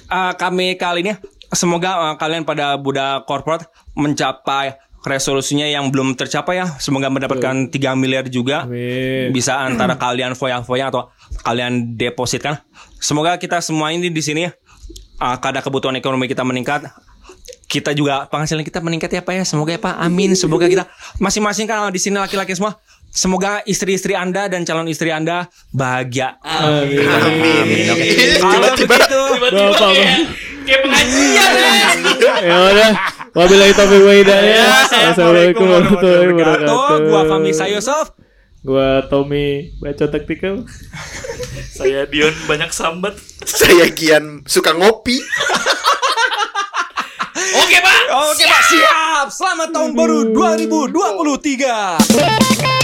uh, kami kali ini. Semoga uh, kalian pada budak korporat mencapai resolusinya yang belum tercapai ya. Semoga mendapatkan 3 miliar juga. Amin. Bisa antara kalian foya-foya atau kalian depositkan. Semoga kita semua ini di sini uh, kada kebutuhan ekonomi kita meningkat. Kita juga penghasilan kita meningkat ya Pak ya. Semoga ya Pak. Amin. Semoga kita masing-masing kan di sini laki-laki semua. Semoga istri-istri Anda dan calon istri Anda bahagia. Amin. Amin. Oke. Tiba-tiba Kalau begitu, Tiba-tiba kayak kayak pengajian ya. Ya udah. Wabillahi taufiq wa hidayah. Ya, Assalamualaikum warahmatullahi wabarakatuh. Gua Sayosov. Gua Tommy baca taktikal. Saya Dion banyak sambat. Saya Gian suka ngopi. Oke, Pak. Oke Pak, siap. Selamat tahun baru 2023.